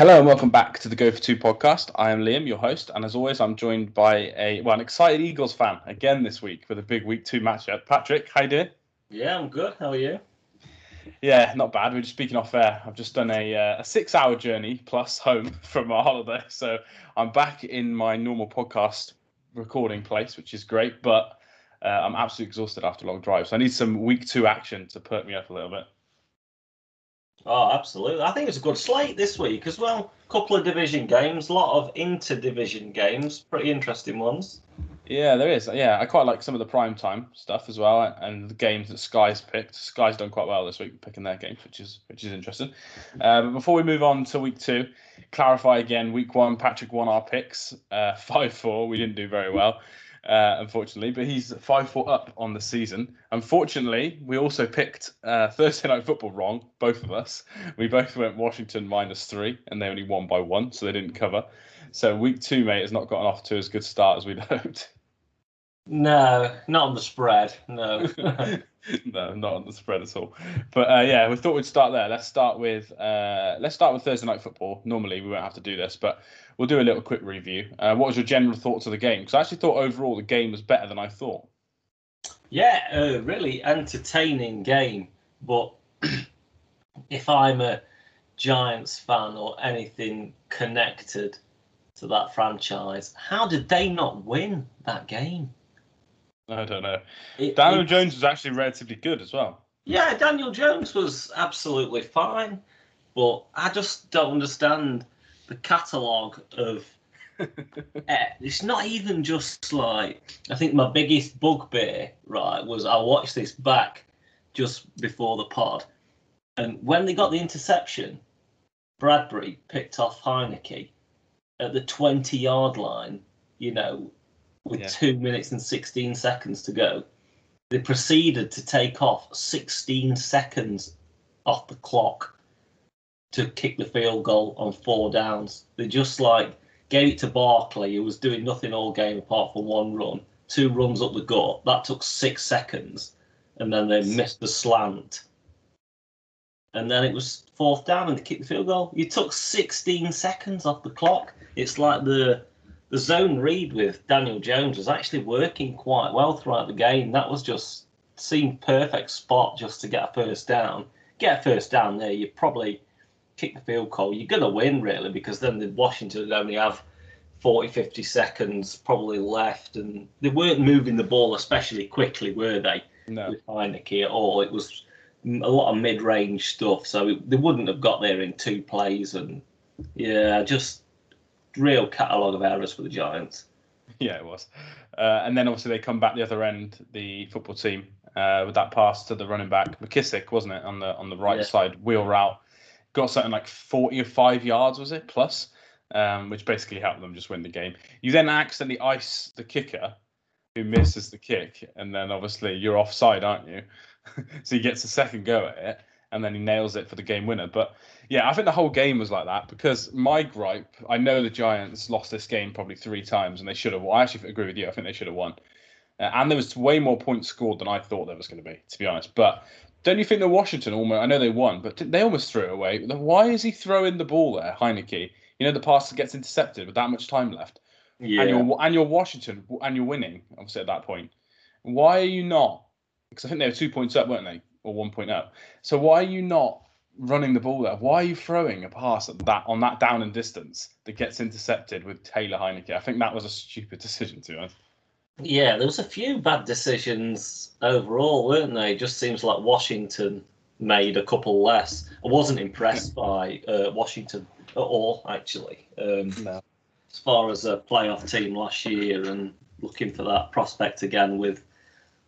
Hello and welcome back to the Go for Two podcast. I am Liam, your host, and as always, I'm joined by a well, an excited Eagles fan again this week with a big week two matchup. Patrick, how you doing? Yeah, I'm good. How are you? Yeah, not bad. We are just speaking off air. I've just done a, uh, a six-hour journey plus home from our holiday, so I'm back in my normal podcast recording place, which is great. But uh, I'm absolutely exhausted after a long drive, so I need some week two action to perk me up a little bit. Oh, absolutely. I think it's a good slate this week as well. Couple of division games, a lot of inter-division games, pretty interesting ones. Yeah, there is. Yeah, I quite like some of the prime time stuff as well, and the games that Sky's picked. Sky's done quite well this week picking their games, which is which is interesting. Uh, but before we move on to week two, clarify again. Week one, Patrick won our picks, uh, five four. We didn't do very well uh, unfortunately, but he's five four up on the season. Unfortunately, we also picked uh, Thursday night football wrong, both of us. We both went Washington minus three, and they only won by one, so they didn't cover. So week two, mate, has not gotten off to as good start as we'd hoped. No, not on the spread. No. no, not on the spread at all. But uh, yeah, we thought we'd start there. Let's start with uh, let's start with Thursday night football. Normally we won't have to do this, but we'll do a little quick review. Uh, what was your general thoughts of the game? Because I actually thought overall the game was better than I thought. Yeah, a really entertaining game. But if I'm a Giants fan or anything connected to that franchise, how did they not win that game? I don't know. It, Daniel it, Jones was actually relatively good as well. Yeah, Daniel Jones was absolutely fine, but I just don't understand the catalogue of. uh, it's not even just like I think my biggest bugbear right was I watched this back just before the pod, and when they got the interception, Bradberry picked off Heinicke at the twenty yard line. You know, with yeah. two minutes and 16 seconds to go, they proceeded to take off 16 seconds off the clock to kick the field goal on four downs. They just like gave it to Barkley, who was doing nothing all game apart from one run, two runs up the gut. That took six seconds, and then they missed the slant. And then it was fourth down and they kicked the field goal. You took 16 seconds off the clock. It's like the the zone read with Daniel Jones was actually working quite well throughout the game. That was just seemed perfect spot just to get a first down. Get a first down there, you probably kick the field goal. You're going to win really because then the Washington would only have 40, 50 seconds probably left, and they weren't moving the ball especially quickly, were they? No. With Heinicke at all, it was a lot of mid-range stuff, so it, they wouldn't have got there in two plays. And yeah, just real catalogue of errors for the Giants. Yeah, it was. Uh, and then obviously they come back the other end, the football team, uh, with that pass to the running back McKissic, wasn't it, on the on the right yeah. side wheel route, got something like forty or five yards, was it plus, um, which basically helped them just win the game. You then accidentally ice the kicker, who misses the kick, and then obviously you're offside, aren't you? so he gets a second go at it and then he nails it for the game winner. But yeah, I think the whole game was like that because my gripe, I know the Giants lost this game probably three times and they should have. won. I actually agree with you. I think they should have won. Uh, and there was way more points scored than I thought there was going to be, to be honest. But don't you think the Washington almost? I know they won, but they almost threw it away. Why is he throwing the ball there, Heinicke? You know the pass gets intercepted with that much time left. Yeah. And you're and you're Washington and you're winning. Obviously at that point, why are you not? Because I think they were two points up, weren't they? Or one point up. So why are you not running the ball there? Why are you throwing a pass at that on that down and distance that gets intercepted with Taylor Heinicke? I think that was a stupid decision to be honest. Yeah, there was a few bad decisions overall, weren't they? It just seems like Washington made a couple less. I wasn't impressed by uh, Washington at all, actually. Um, no. As far as a playoff team last year and looking for that prospect again with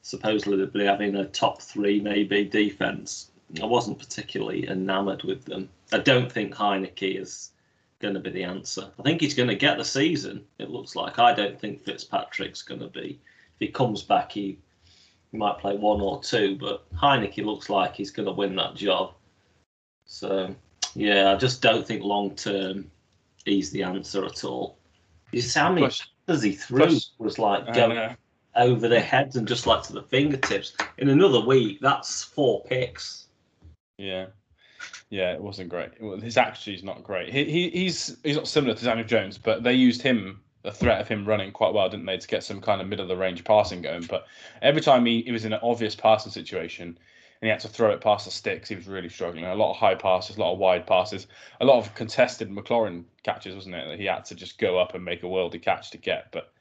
supposedly having a top three maybe defense. I wasn't particularly enamoured with them. I don't think Heinicke is going to be the answer. I think he's going to get the season. It looks like. I don't think Fitzpatrick's going to be. If he comes back, he, he might play one or two. But Heinicke looks like he's going to win that job. So yeah, I just don't think long term he's the answer at all. How many passes he threw was like going over their heads and just like to the fingertips. In another week, that's four picks. Yeah. Yeah, it wasn't great. His is not great. He, he he's he's not similar to Daniel Jones, but they used him the threat of him running quite well, didn't they, to get some kind of middle of the range passing going. But every time he, he was in an obvious passing situation and he had to throw it past the sticks, he was really struggling. A lot of high passes, a lot of wide passes, a lot of contested McLaurin catches, wasn't it? That he had to just go up and make a worldy catch to get. But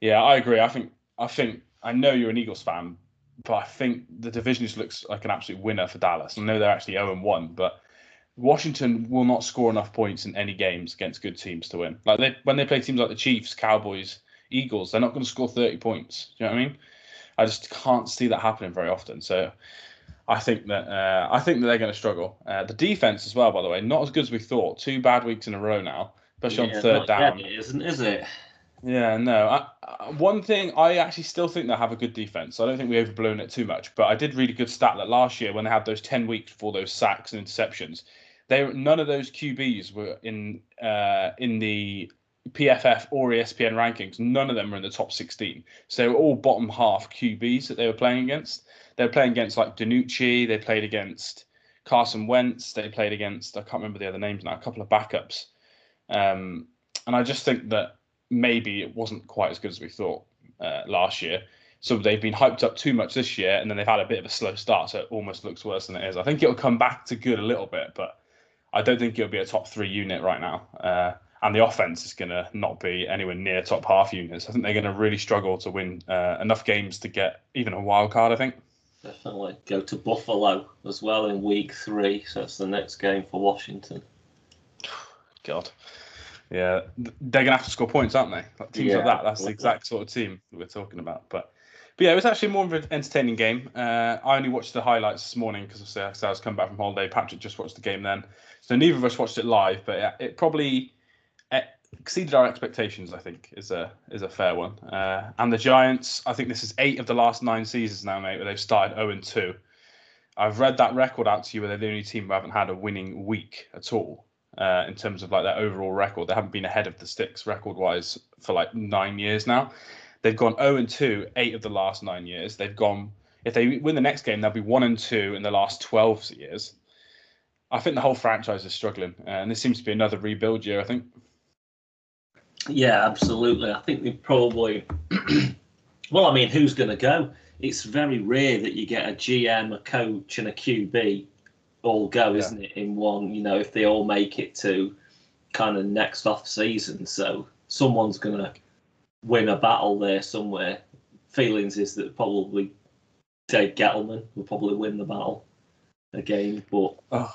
yeah, I agree. I think I think I know you're an Eagles fan, but I think the division just looks like an absolute winner for Dallas. I know they're actually 0 1, but Washington will not score enough points in any games against good teams to win. Like they, when they play teams like the Chiefs, Cowboys, Eagles, they're not going to score 30 points. Do you know what I mean? I just can't see that happening very often. So I think that uh, I think that they're going to struggle. Uh, the defense as well, by the way, not as good as we thought. Two bad weeks in a row now, especially yeah, on third down. Yet, isn't is it? Yeah, no. I, I, one thing I actually still think they have a good defense. I don't think we overblown it too much, but I did read a good stat that last year when they had those ten weeks before those sacks and interceptions, they none of those QBs were in uh, in the PFF or ESPN rankings. None of them were in the top sixteen. So they were all bottom half QBs that they were playing against. They were playing against like DiNucci. They played against Carson Wentz. They played against I can't remember the other names now. A couple of backups. Um, and I just think that maybe it wasn't quite as good as we thought uh, last year. So they've been hyped up too much this year, and then they've had a bit of a slow start, so it almost looks worse than it is. I think it'll come back to good a little bit, but I don't think it'll be a top three unit right now. Uh, and the offense is going to not be anywhere near top half units. I think they're going to really struggle to win uh, enough games to get even a wild card. I think. Definitely go to Buffalo as well in week three, so it's the next game for Washington. God. Yeah, they're gonna have to score points, aren't they? Like teams yeah, like that. That's the exact sort of team we're talking about. But, but yeah, it was actually more of an entertaining game. Uh, I only watched the highlights this morning because I was coming back from holiday. Patrick just watched the game then, so neither of us watched it live. But yeah, it probably eh, exceeded our expectations. I think is a is a fair one. Uh, and the Giants, I think this is eight of the last nine seasons now, mate, where they've started zero and two. I've read that record out to you where they're the only team who haven't had a winning week at all uh, in terms of like their overall record. They haven't been ahead of the sticks record wise for like nine years now. They've gone 0 and 2 eight of the last nine years. They've gone if they win the next game, they'll be one and two in the last 12 years. I think the whole franchise is struggling, uh, and this seems to be another rebuild year. I think. Yeah, absolutely. I think they probably. well, I mean, who's going to go? It's very rare that you get a GM, a coach, and a QB all go, yeah. isn't it? In one, you know, if they all make it to kind of next off season, so someone's gonna win a battle there somewhere. Feelings is that probably Dave Gettleman will probably win the battle again, but oh,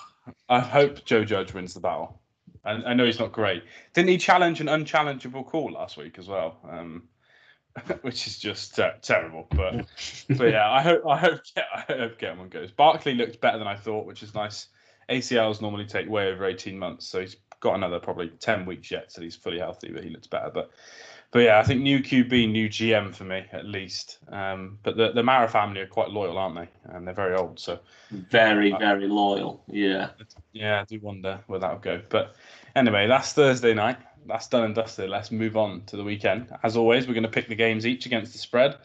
I hope Joe Judge wins the battle. I, I, know he's not great. Didn't he challenge an unchallengeable call last week as well? Um, which is just uh, terrible. But but yeah, I hope I hope I hope Gettleman goes. Barkley looked better than I thought, which is nice. ACLs normally take way over eighteen months, so he's got another probably ten weeks yet till he's fully healthy, but he looks better. But but yeah, I think new QB, new GM for me at least. Um, but the the Mara family are quite loyal, aren't they? And they're very old, so very uh, very loyal. Yeah. Yeah, I do wonder where that'll go. But anyway, that's Thursday night that's done and dusted. Let's move on to the weekend. As always, we're going to pick the games each against the spread.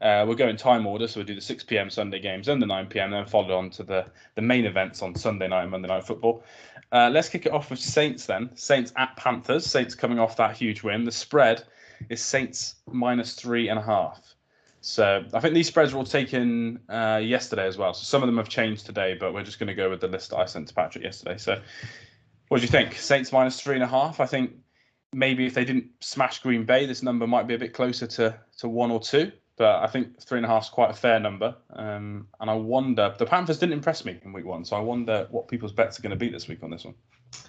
Uh, we'll go in time order, so we'll do the 6 p.m. Sunday games and the 9 p.m. then follow on to the, the main events on Sunday night and Monday night football. Uh, let's kick it off with Saints then. Saints at Panthers. Saints coming off that huge win. The spread is Saints minus three and a half. So I think these spreads were all taken uh, yesterday as well. So some of them have changed today, but we're just going to go with the list I sent to Patrick yesterday. So what do you think? Saints minus three and a half. I think maybe if they didn't smash Green Bay, this number might be a bit closer to to one or two. But I think three and a half is quite a fair number. Um, and I wonder the Panthers didn't impress me in week one, so I wonder what people's bets are going to be this week on this one.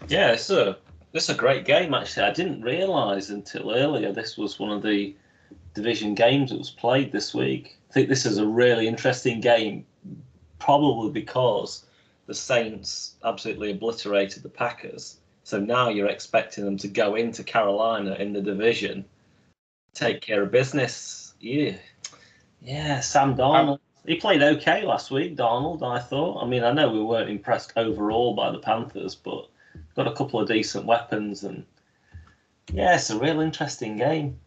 Yeah, it's a it's a great game actually. I didn't realise until earlier this was one of the division games that was played this week. I think this is a really interesting game, probably because the Saints absolutely obliterated the Packers so now you're expecting them to go into Carolina in the division, take care of business. Yeah, yeah. Sam Darnold. He played okay last week, Darnold. I thought. I mean, I know we weren't impressed overall by the Panthers, but got a couple of decent weapons, and yeah, it's a real interesting game.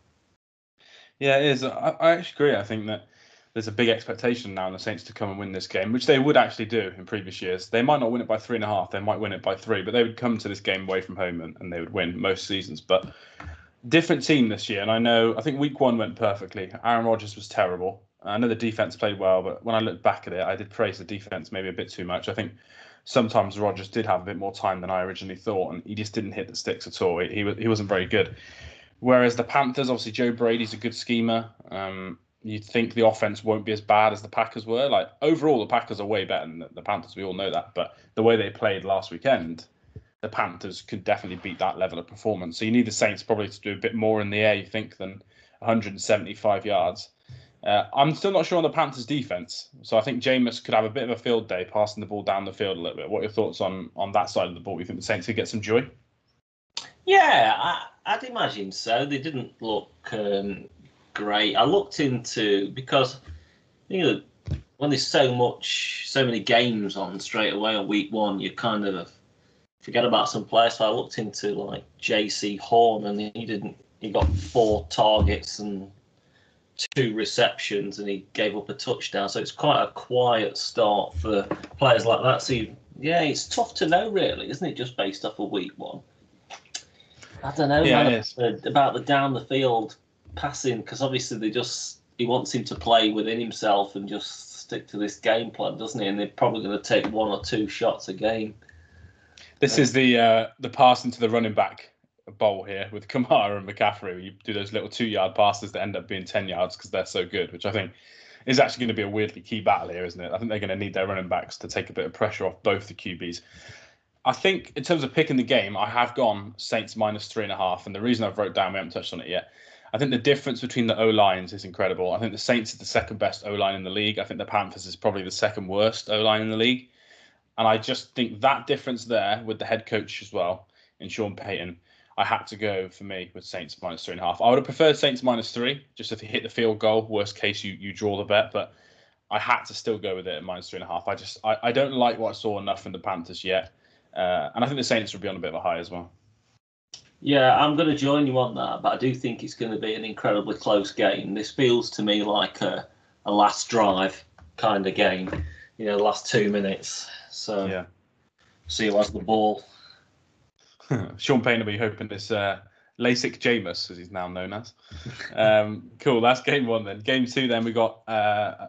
Yeah, it is. I, I actually agree. I think that there's a big expectation now on the Saints to come and win this game, which they would actually do in previous years. They might not win it by three and a half, they might win it by three, but they would come to this game away from home and, and they would win most seasons. But different team this year, and I know I think week one went perfectly. Aaron Rodgers was terrible. I know the defense played well, but when I look back at it, I did praise the defense maybe a bit too much. I think sometimes Rodgers did have a bit more time than I originally thought, and he just didn't hit the sticks at all. He, he, he wasn't very good. Whereas the Panthers, obviously, Joe Brady's a good schemer. Um, you'd think the offense won't be as bad as the Packers were. Like overall, the Packers are way better than the Panthers. We all know that. But the way they played last weekend, the Panthers could definitely beat that level of performance. So you need the Saints probably to do a bit more in the air, you think, than 175 yards. Uh, I'm still not sure on the Panthers' defense, so I think Jameis could have a bit of a field day, passing the ball down the field a little bit. What are your thoughts on on that side of the ball? You think the Saints could get some joy? Yeah, I, would imagine so. They didn't look um, great. I looked into because you know when there's so much, so many games on straight away on week one, you kind of forget about some players. So I looked into like Jaycee Horn, and he didn't. He got four targets and two receptions, and he gave up a touchdown. So it's quite a quiet start for players like that. So you, yeah, it's tough to know, really, isn't it? Just based off of week one. I don't know yeah, man, about, uh, about the down the field passing because obviously they just he wants him to play within himself and just stick to this game plan, doesn't he? And they're probably going to take one or two shots a game. This is the uh, the pass into the running back bowl here with Kamara and McCaffrey. You do those little two yard passes that end up being ten yards because they're so good, which I think is actually going to be a weirdly key battle here, isn't it? I think they're going to need their running backs to take a bit of pressure off both the QBs. I think in terms of picking the game, I have gone Saints minus three and a half, and the reason I've wrote down we haven't touched on it yet I think the difference between the O lines is incredible. I think the Saints is the second best O line in the league. I think the Panthers is probably the second worst O line in the league. And I just think that difference there with the head coach as well, in Sean Payton, I had to go for me with Saints minus three and a half. I would have preferred Saints minus three, just if you hit the field goal. Worst case, you you draw the bet, but I had to still go with it at minus three and a half. I just I, I don't like what I saw enough in the Panthers yet, uh, and I think the Saints would be on a bit of a high as well. Yeah, I'm going to join you on that, but I do think it's going to be an incredibly close game. This feels to me like a, a last drive kind of game, you know, the last two minutes. So, yeah. see who has the ball. Sean Payton will be hoping this uh, LASIK Jameis, as he's now known as. Um, cool, that's game one then. Game two, then we got. Uh,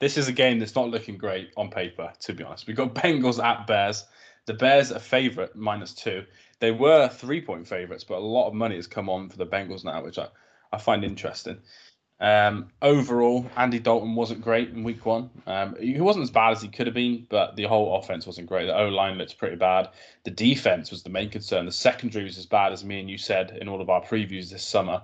this is a game that's not looking great on paper, to be honest. We've got Bengals at Bears. The Bears are favourite minus two they were three point favourites, but a lot of money has come on for the Bengals now, which I, I find interesting. Um, overall, Andy Dalton wasn't great in week one. Um, he wasn't as bad as he could have been, but the whole offense wasn't great. The O line looked pretty bad. The defense was the main concern. The secondary was as bad as me and you said in all of our previews this summer.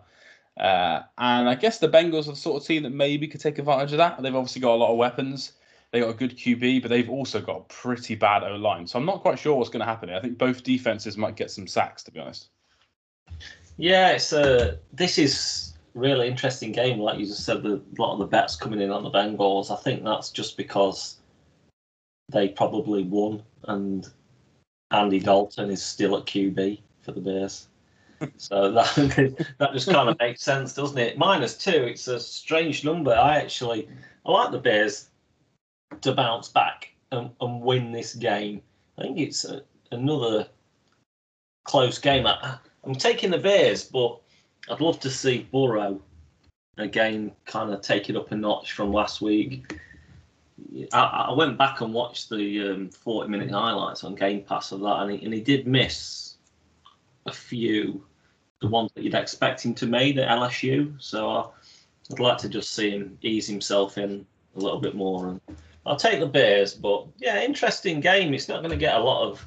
Uh, and I guess the Bengals are the sort of team that maybe could take advantage of that. They've obviously got a lot of weapons. They got a good QB, but they've also got a pretty bad O line. So I'm not quite sure what's going to happen. Here. I think both defenses might get some sacks, to be honest. Yeah, it's a. Uh, this is really interesting game. Like you just said, the, a lot of the bets coming in on the Bengals. I think that's just because they probably won, and Andy Dalton is still at QB for the Bears. so that that just kind of makes sense, doesn't it? Minus two. It's a strange number. I actually I like the Bears to bounce back and, and win this game. I think it's a, another close game. I, am taking the Bears, but I'd love to see Burrow again kind of take it up a notch from last week. I, I went back and watched the um, 40 minute highlights on Game Pass of that, and he, and he did miss a few, the ones that you'd expect him to make at LSU. So I, I'd like to just see him ease himself in a little bit more and I'll take the Bears, but yeah, interesting game. It's not going to get a lot of.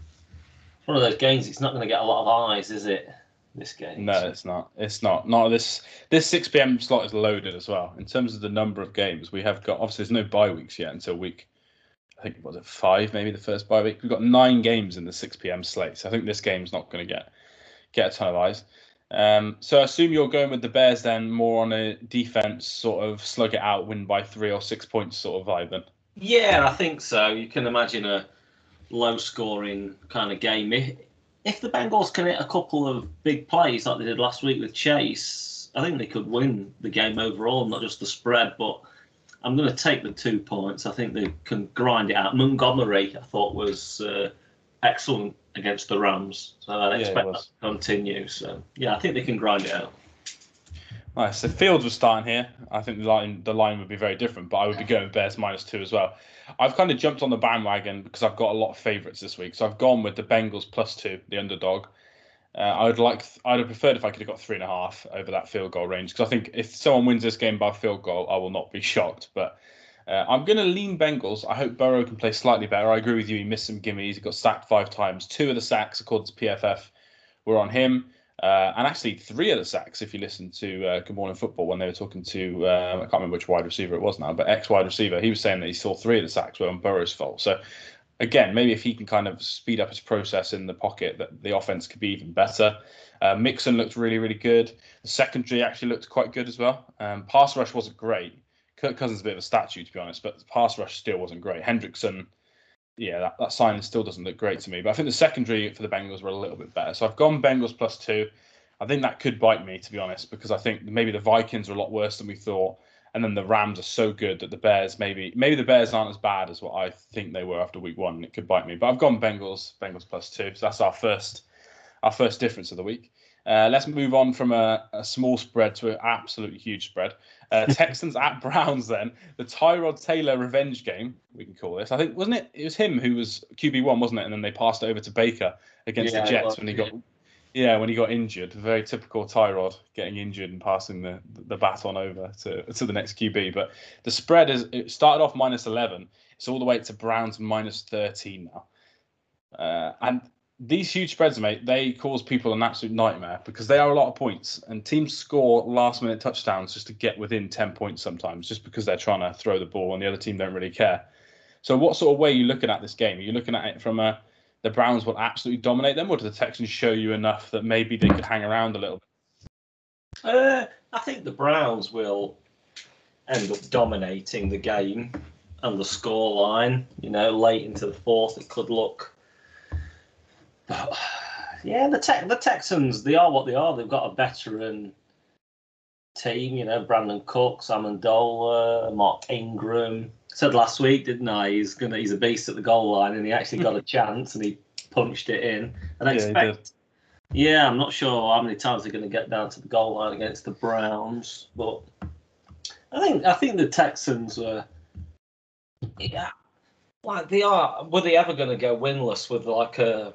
one of those games. It's not going to get a lot of eyes, is it? This game. No, it's not. It's not. Not this. This six pm slot is loaded as well. In terms of the number of games we have got, obviously there's no bye weeks yet until week. I think was it five, maybe the first bye week. We've got nine games in the six pm slate, so I think this game's not going to get get a ton of eyes. Um, so I assume you're going with the Bears then, more on a defense sort of slug it out, win by three or six points sort of vibe then. Yeah, I think so. You can imagine a low scoring kind of game. If, if the Bengals can hit a couple of big plays like they did last week with Chase, I think they could win the game overall, not just the spread. But I'm going to take the two points. I think they can grind it out. Montgomery, I thought, was uh, excellent against the Rams, so I Yeah, expect he that to continue. So yeah, I think they can grind it out. Nice. So Fields was starting here. I think the line the line would be very different, but I would be going Bears minus two as well. I've kind of jumped on the bandwagon because I've got a lot of favourites this week. So I've gone with the Bengals plus two, the underdog. Uh, I would like I'd have preferred if I could have got three and a half over that field goal range because I think if someone wins this game by field goal, I will not be shocked. But uh, I'm going to lean Bengals. I hope Burrow can play slightly better. I agree with you. He missed some gimmies. He got sacked five times. Two of the sacks, according to PFF, were on him. Uh, and actually, three of the sacks, if you listen to uh, Good Morning Football when they were talking to, uh, I can't remember which wide receiver it was now, but ex wide receiver, he was saying that he saw three of the sacks were on Burrow's fault. So, again, maybe if he can kind of speed up his process in the pocket, that the offense could be even better. Uh, Mixon looked really, really good. The secondary actually looked quite good as well. Um, pass rush wasn't great. Kirk Cousins is a bit of a statue, to be honest, but the pass rush still wasn't great. Hendrickson, yeah, that, that signing still doesn't look great to me. But I think the secondary for the Bengals were a little bit better. So I've gone Bengals plus two. I think that could bite me, to be honest, because I think maybe the Vikings are a lot worse than we thought. And then the Rams are so good that the Bears maybe maybe the Bears aren't as bad as what I think they were after week one. It could bite me. But I've gone Bengals, Bengals plus two. So that's our first our first difference of the week. Uh, let's move on from a, a small spread to an absolutely huge spread. Uh, Texans at Browns, then the Tyrod Taylor revenge game, we can call this. I think wasn't it? It was him who was QB one, wasn't it? And then they passed it over to Baker against Yeah, the Jets when he got, yeah, when he got injured. Very typical Tyrod getting injured and passing the the baton over to to the next QB. But the spread is it started off minus eleven. It's all the way to Browns minus thirteen now. Uh, and these huge spreads, mate, they cause people an absolute nightmare because they are a lot of points, and teams score last minute touchdowns just to get within ten points sometimes, just because they're trying to throw the ball and the other team don't really care. So, what sort of way are you looking at this game? Are you looking at it from a the Browns will absolutely dominate them, or do the Texans show you enough that maybe they could hang around a little bit? Uh, I think the Browns will end up dominating the game and the score line. You know, late into the fourth, it could look. But yeah, the te- the Texans, they are what they are. They've got a veteran team. You know, Brandin Cooks, Amendola, Mark Ingram. Said last week, didn't I? He's gonna he's a beast at the goal line, and he actually got a chance and he punched it in. And I Yeah, expect. Yeah, I'm not sure how many times they're going to get down to the goal line against the Browns, but I think I think the Texans were, yeah, like they are. Were they ever going to go winless with like a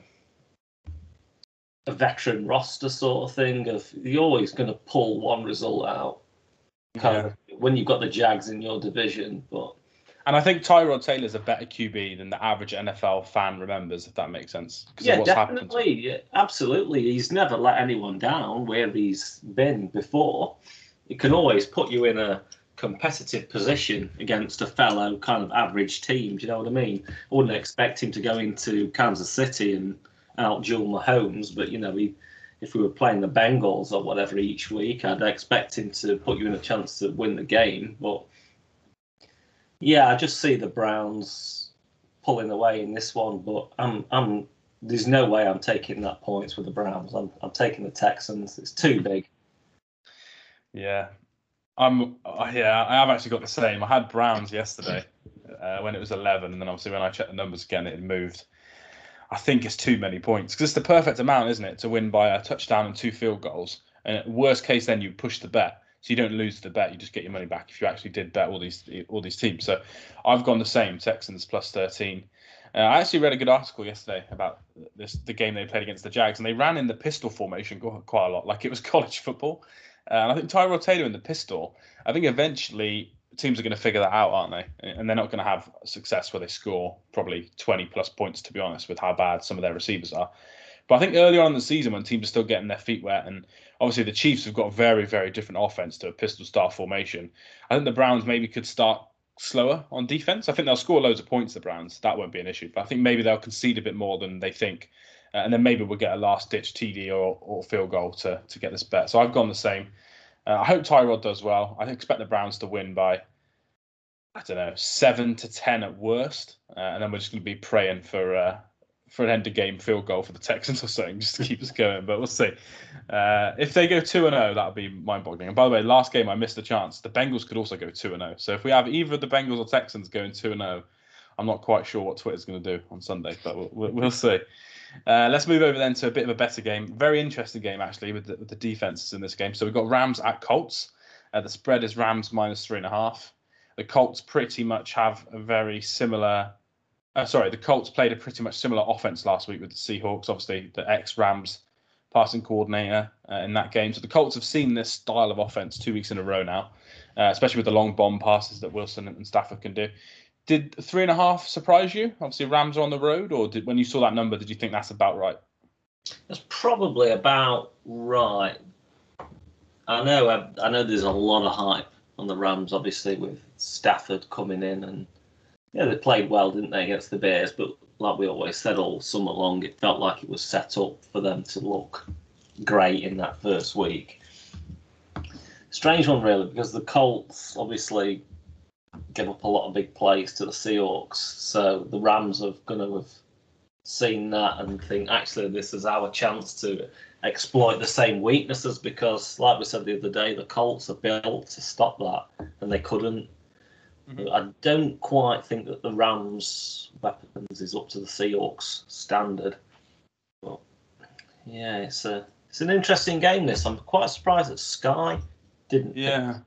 a veteran roster sort of thing? Of you're always going to pull one result out, kind Yeah. of when you've got the Jags in your division, but. And I think Tyrod Taylor's a better QB than the average NFL fan remembers, if that makes sense. Yeah, what's happened to him. definitely. Yeah, absolutely. He's never let anyone down where he's been before. It can always put you in a competitive position against a fellow kind of average team. Do you know what I mean? I wouldn't expect him to go into Kansas City and out duel Mahomes, but you know, he, if we were playing the Bengals or whatever each week, I'd expect him to put you in a chance to win the game. But yeah, I just see the Browns pulling away in this one, but I'm I'm there's no way I'm taking that points with the Browns. I'm I'm taking the Texans. It's too big. Yeah, I'm. uh, Yeah, I have actually got the same. I had Browns yesterday uh, when it was 11, and then obviously when I checked the numbers again, it had moved. I think it's too many points because it's the perfect amount, isn't it, to win by a touchdown and two field goals. And worst case, then you push the bet, so you don't lose the bet. You just get your money back if you actually did bet all these all these teams. So I've gone the same. Texans plus 13. Uh, I actually read a good article yesterday about this the game they played against the Jags, and they ran in the pistol formation quite a lot, like it was college football. Uh, and I think Tyrod Taylor in the pistol. I think eventually teams are going to figure that out, aren't they? And they're not going to have success where they score probably 20 plus points, to be honest, with how bad some of their receivers are. But I think early on in the season, when teams are still getting their feet wet, and obviously the Chiefs have got a very, very different offense to a pistol star formation. I think the Browns maybe could start slower on defense. I think they'll score loads of points, the Browns. That won't be an issue. But I think maybe they'll concede a bit more than they think. Uh, and then maybe we'll get a last ditch TD or, or field goal to, to get this bet. So I've gone the same. Uh, I hope Tyrod does well. I expect the Browns to win by, I don't know, seven to ten at worst, uh, and then we're just going to be praying for uh, for an end of game field goal for the Texans or something just to keep us going. But we'll see. Uh, if they go two and zero, oh, that'll be mind boggling. And by the way, last game I missed a chance. The Bengals could also go two and zero. So if we have either the Bengals or Texans going two and zero, I'm not quite sure what Twitter's going to do on Sunday, but we'll, we'll see. Uh, let's move over then to a bit of a better game. Very interesting game actually with the, with the defenses in this game. So we've got Rams at Colts. Uh, the spread is Rams minus three and a half. The Colts pretty much have a very similar. Uh, sorry, the Colts played a pretty much similar offense last week with the Seahawks. Obviously, the ex Rams passing coordinator uh, in that game. So the Colts have seen this style of offense two weeks in a row now, uh, especially with the long bomb passes that Wilson and Stafford can do. Did three and a half surprise you? Obviously, Rams are on the road, or did when you saw that number, did you think that's about right? That's probably about right. I know. I, I know. There's a lot of hype on the Rams, obviously, with Stafford coming in, and yeah, they played well, didn't they, against the Bears? But like we always said all summer long, it felt like it was set up for them to look great in that first week. Strange one, really, because the Colts obviously give up a lot of big plays to the Seahawks. So the Rams are going to have seen that and think, actually, this is our chance to exploit the same weaknesses because, like we said the other day, the Colts are built to stop that and they couldn't. Mm-hmm. I don't quite think that the Rams' weapons is up to the Seahawks standard. But yeah, it's a it's an interesting game. This I'm quite surprised that Sky didn't. Yeah.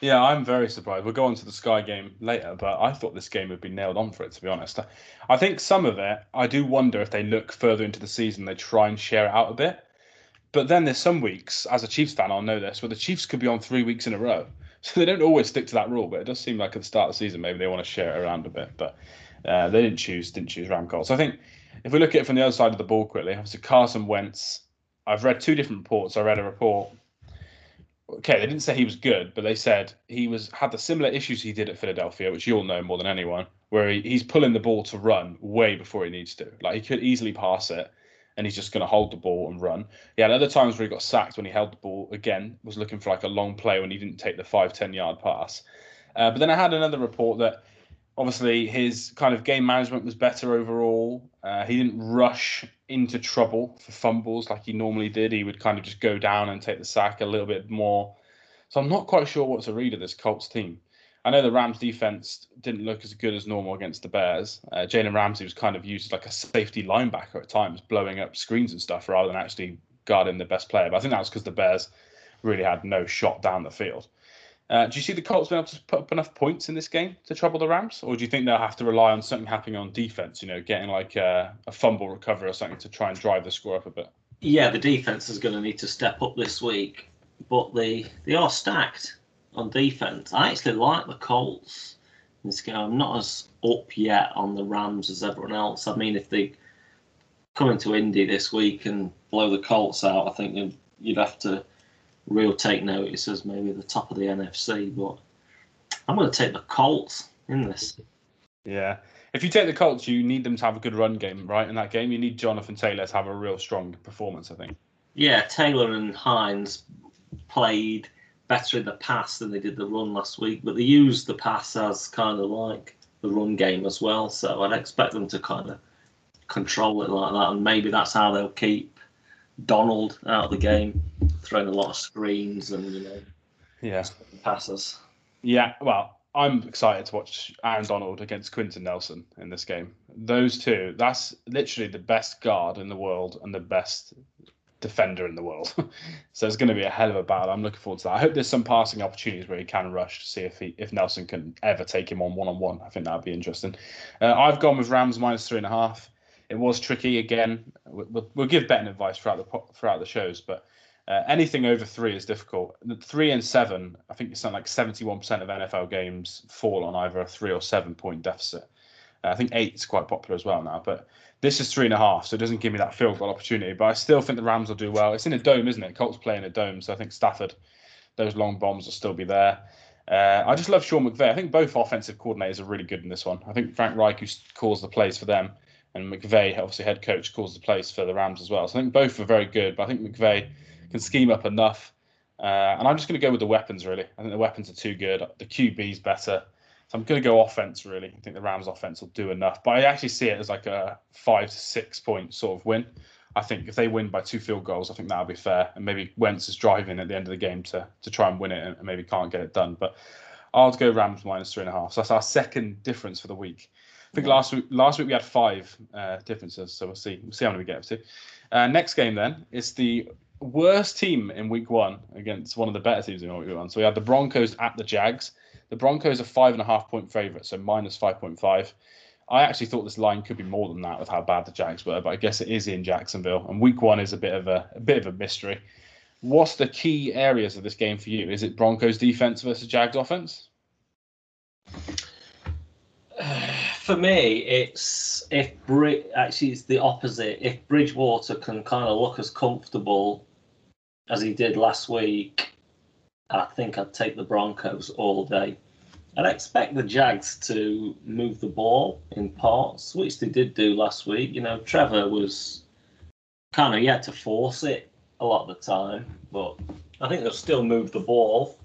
Yeah, I'm very surprised. We'll go on to the Sky game later, but I thought this game would be nailed on for it, to be honest. I think some of it, I do wonder if they look further into the season, they try and share it out a bit. But then there's some weeks, as a Chiefs fan, I'll know this, where the Chiefs could be on three weeks in a row. So they don't always stick to that rule, but it does seem like at the start of the season, maybe they want to share it around a bit. But uh, they didn't choose, didn't choose Ramcol. So I think if we look at it from the other side of the ball quickly, obviously Carson Wentz, I've read two different reports. I read a report okay, they didn't say he was good, but they said he was had the similar issues he did at Philadelphia, which you'll know more than anyone, where he, he's pulling the ball to run way before he needs to. Like he could easily pass it, and he's just going to hold the ball and run. Yeah, other times where he got sacked when he held the ball again, was looking for like a long play when he didn't take the five ten yard pass. Uh, but then I had another report that obviously his kind of game management was better overall. Uh, he didn't rush into trouble for fumbles like he normally did. He would kind of just go down and take the sack a little bit more. So I'm not quite sure what to read of this Colts team. I know the Rams defense didn't look as good as normal against the Bears. Uh, Jalen Ramsey was kind of used like a safety linebacker at times, blowing up screens and stuff rather than actually guarding the best player. But I think that was because the Bears really had no shot down the field. Uh, do you see the Colts being able to put up enough points in this game to trouble the Rams, or do you think they'll have to rely on something happening on defense? You know, getting like a, a fumble recovery or something to try and drive the score up a bit. Yeah, the defense is going to need to step up this week, but they they are stacked on defense. I actually like the Colts in this game. I'm not as up yet on the Rams as everyone else. I mean, if they come into Indy this week and blow the Colts out, I think you'd have to real take notice as maybe the top of the NFC, but I'm going to take the Colts in this. Yeah. If you take the Colts, you need them to have a good run game, right? In that game, you need Jonathan Taylor to have a real strong performance, I think. Yeah, Taylor and Hines played better in the pass than they did the run last week, but they used the pass as kind of like the run game as well. So I'd expect them to kind of control it like that, and maybe that's how they'll keep Donald out of the game, throwing a lot of screens and you know, yeah, passes. Yeah, well, I'm excited to watch Aaron Donald against Quenton Nelson in this game. Those two, that's literally the best guard in the world and the best defender in the world. so it's going to be a hell of a battle. I'm looking forward to that. I hope there's some passing opportunities where he can rush to see if he if Nelson can ever take him on one on one. I think that'd be interesting. Uh, I've gone with Rams minus three and a half it was tricky again. We'll, we'll give betting advice throughout the throughout the shows, but uh, anything over three is difficult. Three and seven, I think it's something like seventy-one percent of NFL games fall on either a three or seven point deficit. Uh, I think eight is quite popular as well now, but this is three and a half, so it doesn't give me that field goal opportunity. But I still think the Rams will do well. It's in a dome, isn't it? Colts play in a dome, so I think Stafford, those long bombs will still be there. Uh, I just love Sean McVay. I think both offensive coordinators are really good in this one. I think Frank Reich, who calls the plays for them, and McVay, obviously head coach, calls the plays for the Rams as well. So I think both are very good, but I think McVay can scheme up enough. Uh, and I'm just going to go with the weapons, really. I think the weapons are too good. The QB's better. So I'm going to go offense, really. I think the Rams' offense will do enough. But I actually see it as like a five to six point sort of win. I think if they win by two field goals, I think that'll be fair. And maybe Wentz is driving at the end of the game to, to try and win it and maybe can't get it done. But I'll go Rams minus three and a half. So that's our second difference for the week. I think last week last week we had five uh, differences, so we'll see we'll see how many we get up to. Uh, next game then is the worst team in week one against one of the better teams in week one. So we had the Broncos at the Jags. The Broncos are five and a half point favourite, so minus five point five. I actually thought this line could be more than that with how bad the Jags were, but I guess it is in Jacksonville, and Week One is a bit of a, a bit of a mystery. What's the key areas of this game for you? Is it Broncos defense versus Jags offense? For me, it's if Brid- actually it's the opposite. If Bridgewater can kind of look as comfortable as he did last week, I think I'd take the Broncos all day. I'd expect the Jags to move the ball in parts, which they did do last week. You know, Trevor was kind of yet to force it a lot of the time, but I think they'll still move the ball.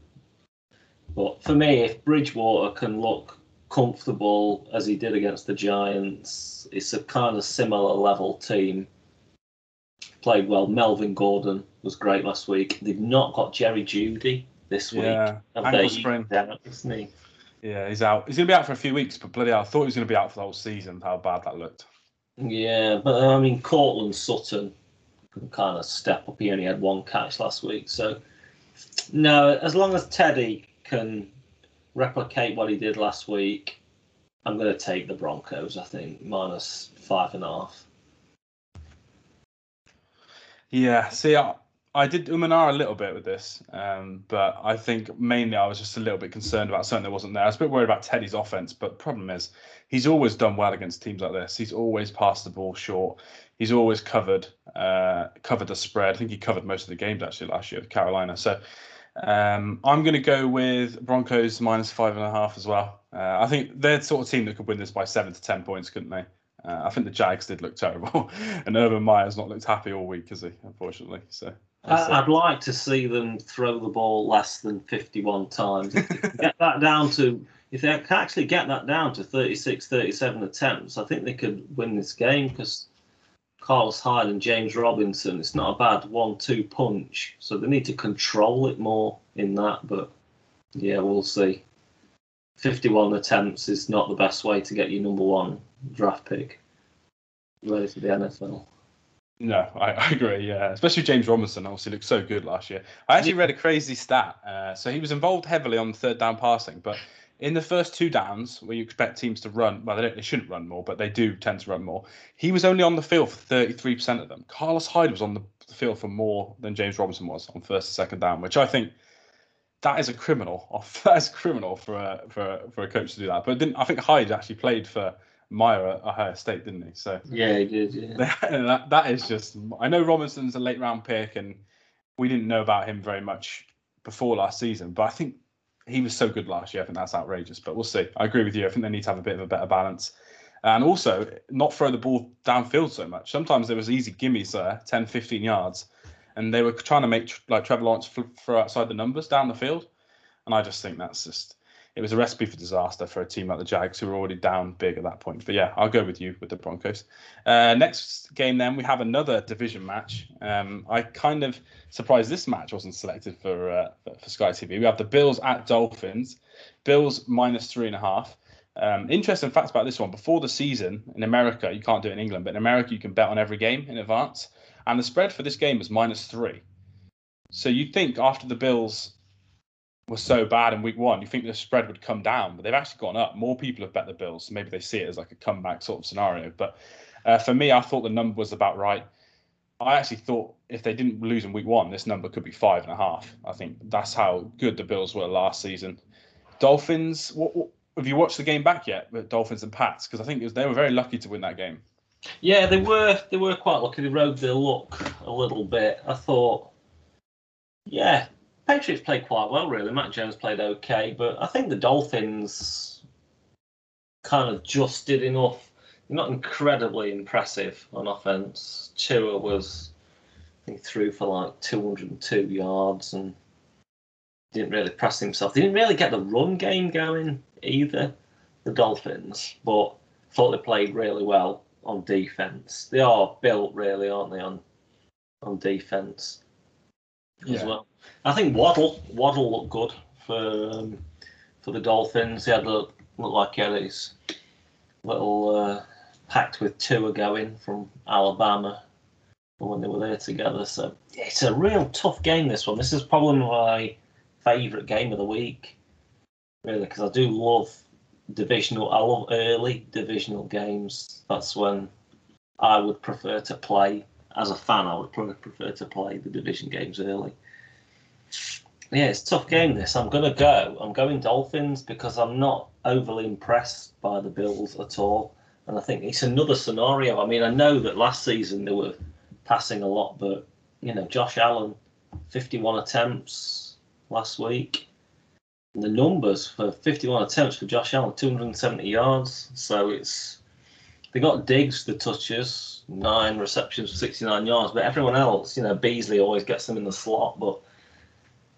But for me, if Bridgewater can look comfortable as he did against the Giants, it's a kind of similar level team. Played well. Melvin Gordon was great last week. They've not got Jerry Jeudy this week. Yeah, ankle sprain. isn't he? Yeah, he's out. He's going to be out for a few weeks, but bloody hell, I thought he was going to be out for the whole season. How bad that looked. Yeah, but I mean, Courtland Sutton can kind of step up. He only had one catch last week, so no. As long as Teddy can replicate what he did last week, I'm going to take the Broncos. I think minus five and a half. Yeah, see, I, I did Umanar a little bit with this, um, but I think mainly I was just a little bit concerned about something that wasn't there. I was a bit worried about Teddy's offense, but the problem is he's always done well against teams like this. He's always passed the ball short. He's always covered uh, covered the spread. I think he covered most of the games actually last year with Carolina. So um, I'm going to go with Broncos minus five and a half as well. Uh, I think they're the sort of team that could win this by seven to ten points, couldn't they? Uh, I think the Jags did look terrible, and Urban Meyer's not looked happy all week, has he? Unfortunately, so. I'd like to see them throw the ball less than 51 times. get that down to, if they can actually get that down to 36, 37 attempts, I think they could win this game because Carlos Hyde and James Robinson, it's not a bad one two punch. So they need to control it more in that. But yeah, we'll see. 51 attempts is not the best way to get your number one draft pick ready for the NFL. No, I, I, agree. Yeah, especially James Robinson. Obviously, looked so good last year. I actually read a crazy stat. Uh, so he was involved heavily on third down passing, but in the first two downs, where you expect teams to run, well, they, they shouldn't run more, but they do tend to run more. He was only on the field for thirty-three percent of them. Carlos Hyde was on the field for more than James Robinson was on first and second down, which I think that is a criminal. That is criminal for a for a, for a coach to do that. But I think Hyde actually played for Meyer at Ohio State, didn't he? So yeah, he did. Yeah. that, that is just. I know Robinson's a late round pick, and we didn't know about him very much before last season. But I think he was so good last year. I think that's outrageous. But we'll see. I agree with you. I think they need to have a bit of a better balance. And also, not throw the ball downfield so much. Sometimes there was easy gimmies there, 10, 15 yards, and they were trying to make like Trevor Lawrence throw outside the numbers down the field. And I just think that's just it was a recipe for disaster for a team like the Jags, who were already down big at that point. But yeah, I'll go with you with the Broncos. Uh, next game, then we have another division match. Um, I kind of surprised this match wasn't selected for uh, for Sky TV. We have the Bills at Dolphins. Bills minus three and a half. Um, interesting facts about this one. Before the season in America, you can't do it in England, but in America you can bet on every game in advance, and the spread for this game was minus three. So you think after the Bills was so bad in week one, you think the spread would come down, but they've actually gone up. More people have bet the Bills. So maybe they see it as like a comeback sort of scenario. But uh, for me, I thought the number was about right. I actually thought if they didn't lose in week one, this number could be five and a half. I think that's how good the Bills were last season. Dolphins, what, what, have you watched the game back yet with Dolphins and Pats? Because I think was, they were very lucky to win that game. Yeah, they were. They were quite lucky. They rode their luck a little bit. I thought, yeah, Patriots played quite well, really. Mac Jones played okay, but I think the Dolphins kind of just did enough. Not incredibly impressive on offense. Tua was, I think, threw for like 202 yards and didn't really press himself. They didn't really get the run game going either, the Dolphins, but thought they played really well on defense. They are built really, aren't they, on on defense as Yeah. well. I think Waddle Waddle looked good for um, for the Dolphins. He had a, looked like he had his little uh, pact with Tua going from Alabama when they were there together. So it's a real tough game. This one. This is probably my favourite game of the week, really, because I do love divisional. I love early divisional games. That's when I would prefer to play. As a fan, I would probably prefer to play the division games early. Yeah, it's tough game. This I'm gonna go. I'm going Dolphins because I'm not overly impressed by the Bills at all, and I think it's another scenario. I mean, I know that last season they were passing a lot, but you know, Josh Allen, 51 attempts last week. The numbers for 51 attempts for Josh Allen, 270 yards. So it's they got Diggs the touches, nine receptions for 69 yards, but everyone else, you know, Beasley always gets them in the slot, but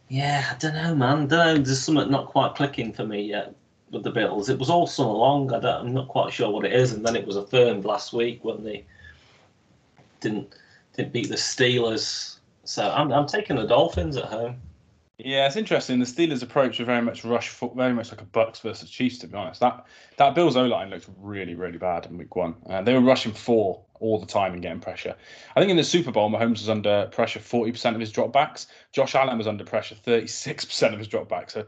yeah, I don't know, man. I don't know. There's something not quite clicking for me yet with the Bills. It was all summer long. I I'm not quite sure what it is, and then it was affirmed last week when they didn't didn't beat the Steelers. So I'm I'm taking the Dolphins at home. Yeah, it's interesting. The Steelers' approach was very much rush, very much like a Bucks versus Chiefs. To be honest, that that Bills O line looked really, really bad in Week One. Uh, they were rushing four all the time and getting pressure. I think in the Super Bowl, Mahomes was under pressure forty percent of his dropbacks. Josh Allen was under pressure thirty six percent of his dropbacks. So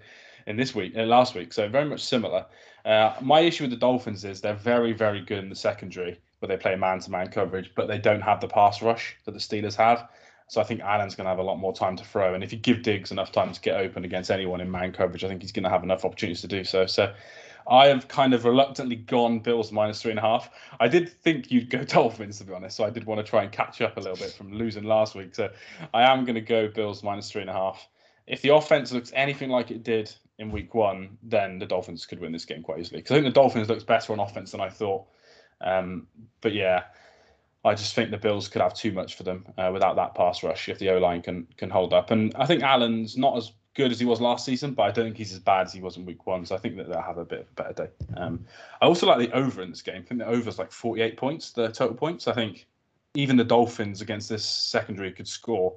in this week, uh, last week, so very much similar. Uh, my issue with the Dolphins is they're very, very good in the secondary, where they play man-to-man coverage, but they don't have the pass rush that the Steelers have. So I think Allen's going to have a lot more time to throw. And if you give Diggs enough time to get open against anyone in man coverage, I think he's going to have enough opportunities to do so. So I have kind of reluctantly gone Bills minus three and a half. I did think you'd go Dolphins, to be honest. So I did want to try and catch up a little bit from losing last week. So I am going to go Bills minus three and a half. If the offense looks anything like it did in week one, then the Dolphins could win this game quite easily. Because I think the Dolphins looks better on offense than I thought. Um, but yeah, I just think the Bills could have too much for them uh, without that pass rush if the O line can can hold up. And I think Allen's not as good as he was last season, but I don't think he's as bad as he was in week one. So I think that they'll have a bit of a better day. Um, I also like the over in this game. I think the over is like 48 points, the total points. I think even the Dolphins against this secondary could score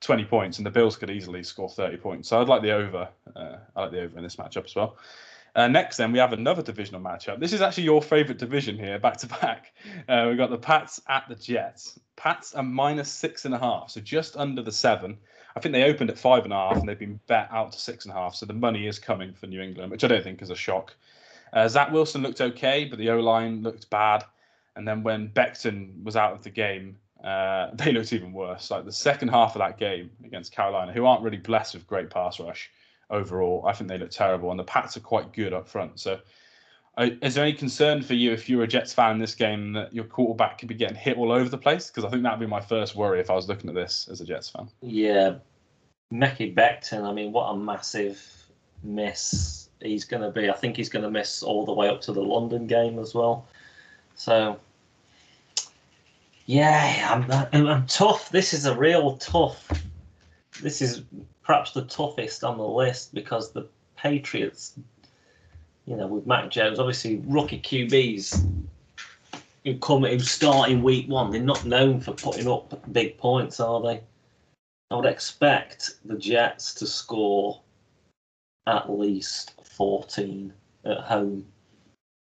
20 points, and the Bills could easily score 30 points. So I'd like the over. Uh, I like the over in this matchup as well. Uh, next, then we have another divisional matchup. This is actually your favourite division here, back to back. Uh, we've got the Pats at the Jets. Pats are minus six and a half, so just under the seven. I think they opened at five and a half, and they've been bet out to six and a half. So the money is coming for New England, which I don't think is a shock. Uh, Zach Wilson looked okay, but the O line looked bad. And then when Becton was out of the game, uh, they looked even worse. Like the second half of that game against Carolina, who aren't really blessed with great pass rush overall, I think they look terrible. And the Pats are quite good up front. So, uh, is there any concern for you if you're a Jets fan in this game that your quarterback could be getting hit all over the place? Because I think that'd be my first worry if I was looking at this as a Jets fan. Yeah, Mekhi Becton. I mean, what a massive miss he's going to be. I think he's going to miss all the way up to the London game as well. So, yeah, I'm, I'm tough. This is a real tough. This is perhaps the toughest on the list because the Patriots, you know, with Mac Jones, obviously rookie QBs who come who start in week one, they're not known for putting up big points, are they? I would expect the Jets to score at least 14 at home.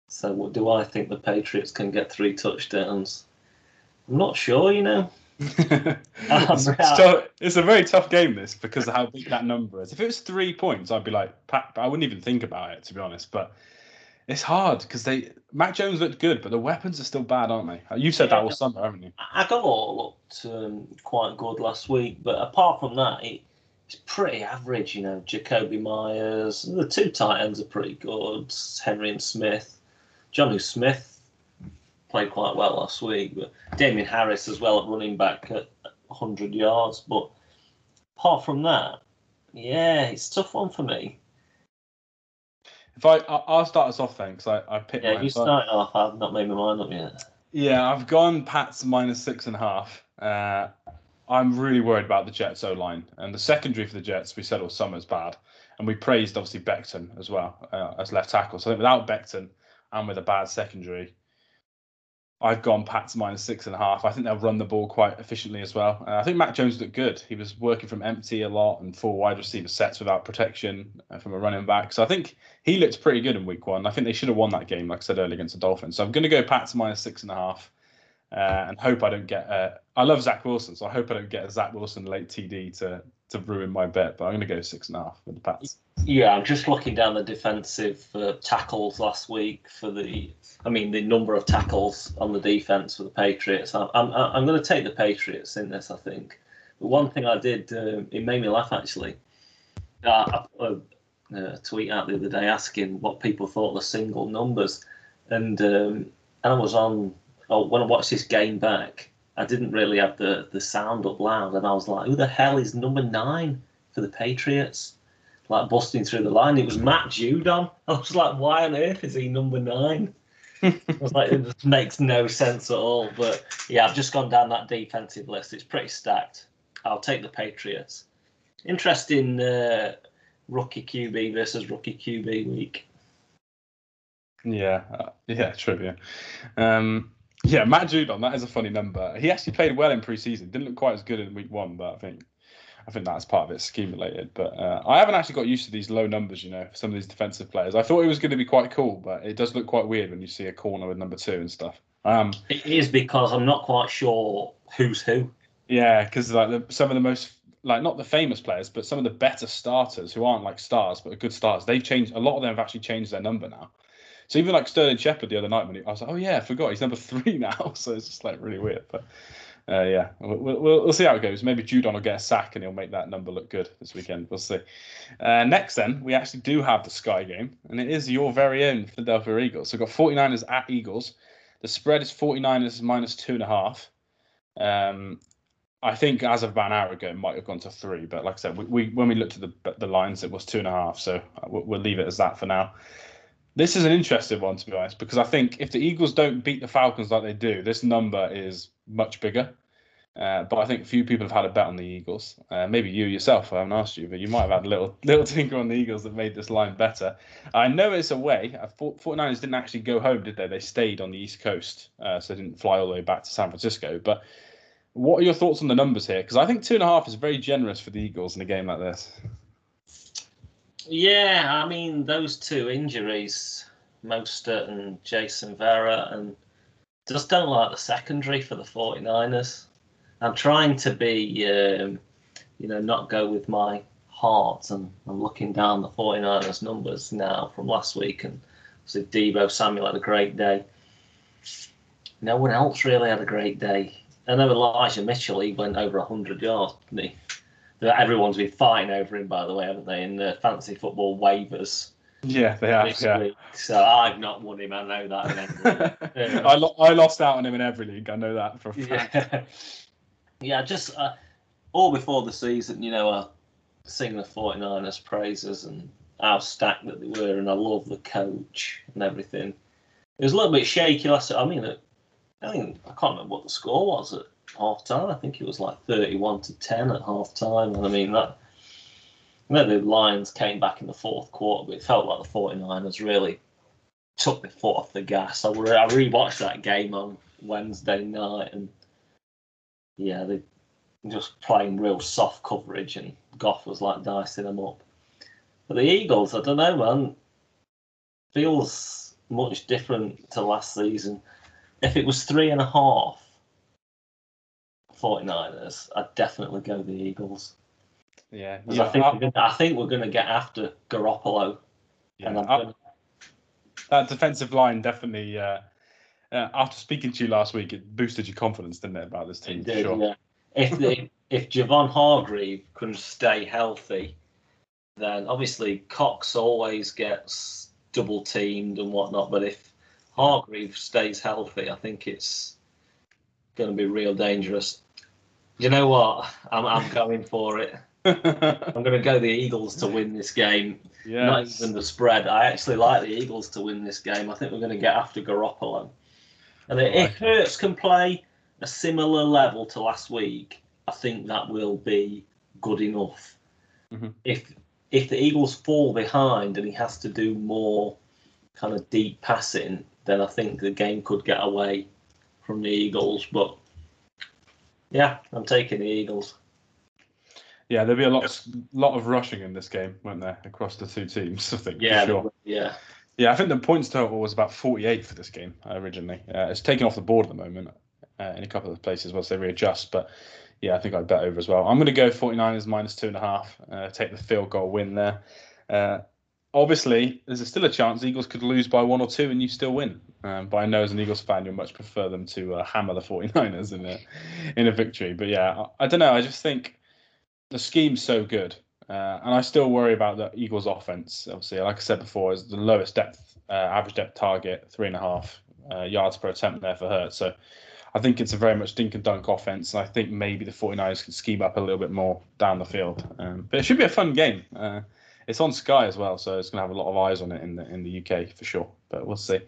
So, what do I think the Patriots can get three touchdowns? I'm not sure, you know. it's, it's tough- it's a very tough game, this, because of how big that number is. If it was three points, I'd be like, I wouldn't even think about it, to be honest. But it's hard because they Mac Jones looked good, but the weapons are still bad, aren't they? You said that all summer, haven't you? Agholor looked um, quite good last week, but apart from that, it, it's pretty average. You know, Jakobi Meyers, the two tight ends are pretty good. Henry and Smith, Jonnu Smith played quite well last week, but Damien Harris as well at running back at 100 yards. But apart from that, yeah, it's a tough one for me. If I, I will start us off then, because I, I picked. Yeah, you start off. I've not made my mind up yet. Yeah, I've gone Pats minus six and a half. Uh, I'm really worried about the Jets O line and the secondary for the Jets. We said all summer's bad, and we praised obviously Becton as well uh, as left tackle. So I think without Becton and with a bad secondary, I've gone Pats minus six and a half. I think they'll run the ball quite efficiently as well. Uh, I think Mac Jones looked good. He was working from empty a lot and four wide receiver sets without protection uh, from a running back. So I think he looked pretty good in week one. I think they should have won that game, like I said earlier, against the Dolphins. So I'm going to go Pats minus six and a half uh, and hope I don't get. I love Zach Wilson, so I hope I don't get a Zach Wilson late TD to to ruin my bet. But I'm going to go six and a half with the Pats. Yeah, I'm just looking down the defensive uh, tackles last week for the. I mean, the number of tackles on the defense for the Patriots. I'm I'm, I'm going to take the Patriots in this. I think. But one thing I did, uh, it made me laugh actually. Uh, I put a, a, tweet out the other day asking what people thought the single numbers, and um, and I was on. Oh, when I watched this game back, I didn't really have the the sound up loud, and I was like, "Who the hell is number nine for the Patriots?" Like busting through the line, it was Matt Judon. I was like, "Why on earth is he number nine? I was like, "It just makes no sense at all." But yeah, I've just gone down that defensive list. It's pretty stacked. I'll take the Patriots. Interesting uh, rookie QB versus rookie QB week. Yeah, uh, yeah, trivia. Um, yeah, Matt Judon, that is a funny number. He actually played well in preseason. Didn't look quite as good in week one, but I think I think that's part of it scheme related. But uh, I haven't actually got used to these low numbers, you know, for some of these defensive players. I thought it was going to be quite cool, but it does look quite weird when you see a corner with number two and stuff. Um, it is because I'm not quite sure who's who. Yeah, because like the, some of the most like not the famous players, but some of the better starters who aren't like stars but are good stars. They've changed. A lot of them have actually changed their number now. So even like Sterling Shepard the other night when he, I was like, oh yeah, I forgot he's number three now. So it's just like really weird. But uh, yeah, we'll, we'll, we'll, see how it goes. Maybe Judon will get a sack and he'll make that number look good this weekend. We'll see. Uh, next, then, we actually do have the Sky game, and it is your very own Philadelphia Eagles. So we've got 49ers at Eagles. The spread is 49ers minus two and a half. Um, I think as of about an hour ago, it might have gone to three, but like I said, we, we when we looked at the the lines, it was two and a half. So we'll, we'll leave it as that for now. This is an interesting one, to be honest, because I think if the Eagles don't beat the Falcons like they do, this number is much bigger. Uh, but I think few people have had a bet on the Eagles. Uh, maybe you yourself, I haven't asked you, but you might have had a little little tinker on the Eagles that made this line better. I know it's away. Uh, 49ers didn't actually go home, did they? They stayed on the East Coast, uh, so they didn't fly all the way back to San Francisco. But what are your thoughts on the numbers here? Because I think two and a half is very generous for the Eagles in a game like this. Yeah, I mean those two injuries, Mostert and Jason Verrett, and just don't like the secondary for the 49ers. I'm trying to be, um, you know, not go with my heart, and I'm looking down the 49ers numbers now from last week, and so Deebo Samuel had a great day. No one else really had a great day. I know Elijah Mitchell, he went over 100 yards, didn't he? Everyone's been fighting over him, by the way, haven't they, in the fantasy football waivers? Yeah, they have. Yeah. Week. So I've not won him. I know that. yeah. I, lo- I lost out on him in every league. I know that for a fact. Yeah, yeah just uh, all before the season, you know, I sing the 49ers praises and how stacked that they were, and I love the coach and everything. It was a little bit shaky last. I mean, I think I can't remember what the score was at half time. I think it was like 31 to 10 at half time. And I mean, that. I know the Lions came back in the fourth quarter, but it felt like the 49ers really took the foot off the gas. I, re- I rewatched that game on Wednesday night, and yeah, they just playing real soft coverage, and Goff was like dicing them up. But the Eagles, I don't know, man, feels much different to last season. If it was three and a half, 49ers, I'd definitely go the Eagles. Yeah, yeah. I think, we're gonna, I think we're going to get after Garoppolo. Yeah, gonna... that defensive line definitely. Uh, uh, after speaking to you last week, it boosted your confidence, didn't it, about this team? Did, sure. yeah. If the, if Javon Hargrave can stay healthy, then obviously Cox always gets double teamed and whatnot. But if Hargrave stays healthy, I think it's going to be real dangerous. You know what? I'm, I'm going for it. I'm going to go the Eagles to win this game. Yes. Not even the spread. I actually like the Eagles to win this game. I think we're going to get after Garoppolo. And if Hurts can play a similar level to last week, I think that will be good enough. Mm-hmm. If if the Eagles fall behind and he has to do more kind of deep passing, then I think the game could get away from the Eagles. But yeah, I'm taking the Eagles. Yeah, there'll be a lot, lot of rushing in this game, won't there, across the two teams? I think. Yeah, sure. yeah. Yeah, I think the points total was about 48 for this game originally. Uh, it's taken off the board at the moment uh, in a couple of places once they readjust. But yeah, I think I'd bet over as well. I'm going to go 49ers minus two and a half. Uh, take the field goal win there. Uh, obviously, there's still a chance Eagles could lose by one or two and you still win. Um, but I know as an Eagles fan, you'll much prefer them to uh, hammer the 49ers in a in a victory. But yeah, I, I don't know. I just think the scheme's so good. Uh, and I still worry about the Eagles' offense. Obviously, like I said before, is the lowest depth, uh, average depth target, three and a half uh, yards per attempt there for Hurt. So I think it's a very much dink and dunk offense. And I think maybe the 49ers can scheme up a little bit more down the field. Um, but it should be a fun game. It's on Sky as well, so it's going to have a lot of eyes on it in the in the UK for sure. But we'll see.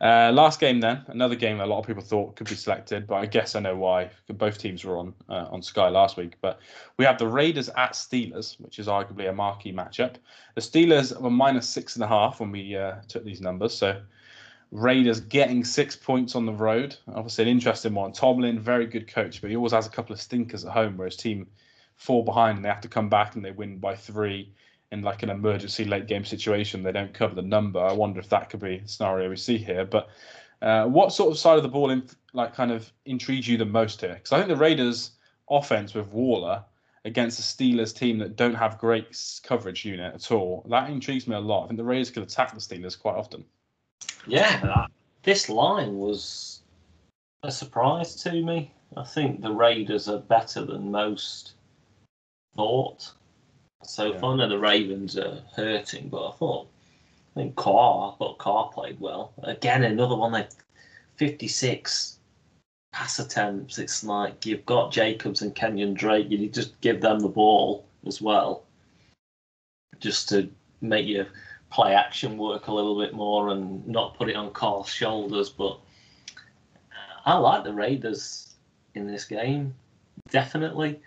Uh, last game then, another game that a lot of people thought could be selected, but I guess I know why. Both teams were on uh, on Sky last week, but we have the Raiders at Steelers, which is arguably a marquee matchup. The Steelers were minus six and a half when we uh, took these numbers, so Raiders getting six points on the road. Obviously, an interesting one. Tomlin, very good coach, but he always has a couple of stinkers at home where his team fall behind and they have to come back and they win by three in like an emergency late game situation, they don't cover the number. I wonder if that could be a scenario we see here. But uh, what sort of side of the ball, in, like, kind of intrigues you the most here? Because I think the Raiders' offense with Waller against a Steelers team that don't have great coverage unit at all, that intrigues me a lot. I think the Raiders could attack the Steelers quite often. Yeah, this line was a surprise to me. I think the Raiders are better than most thought. So yeah. I know the Ravens are hurting, but I thought I think Carr, I thought Carr played well. Again, another one like 56 pass attempts. It's like you've got Jacobs and Kenyon Drake. You just give them the ball as well, just to make your play action work a little bit more and not put it on Carr's shoulders. But I like the Raiders in this game, definitely.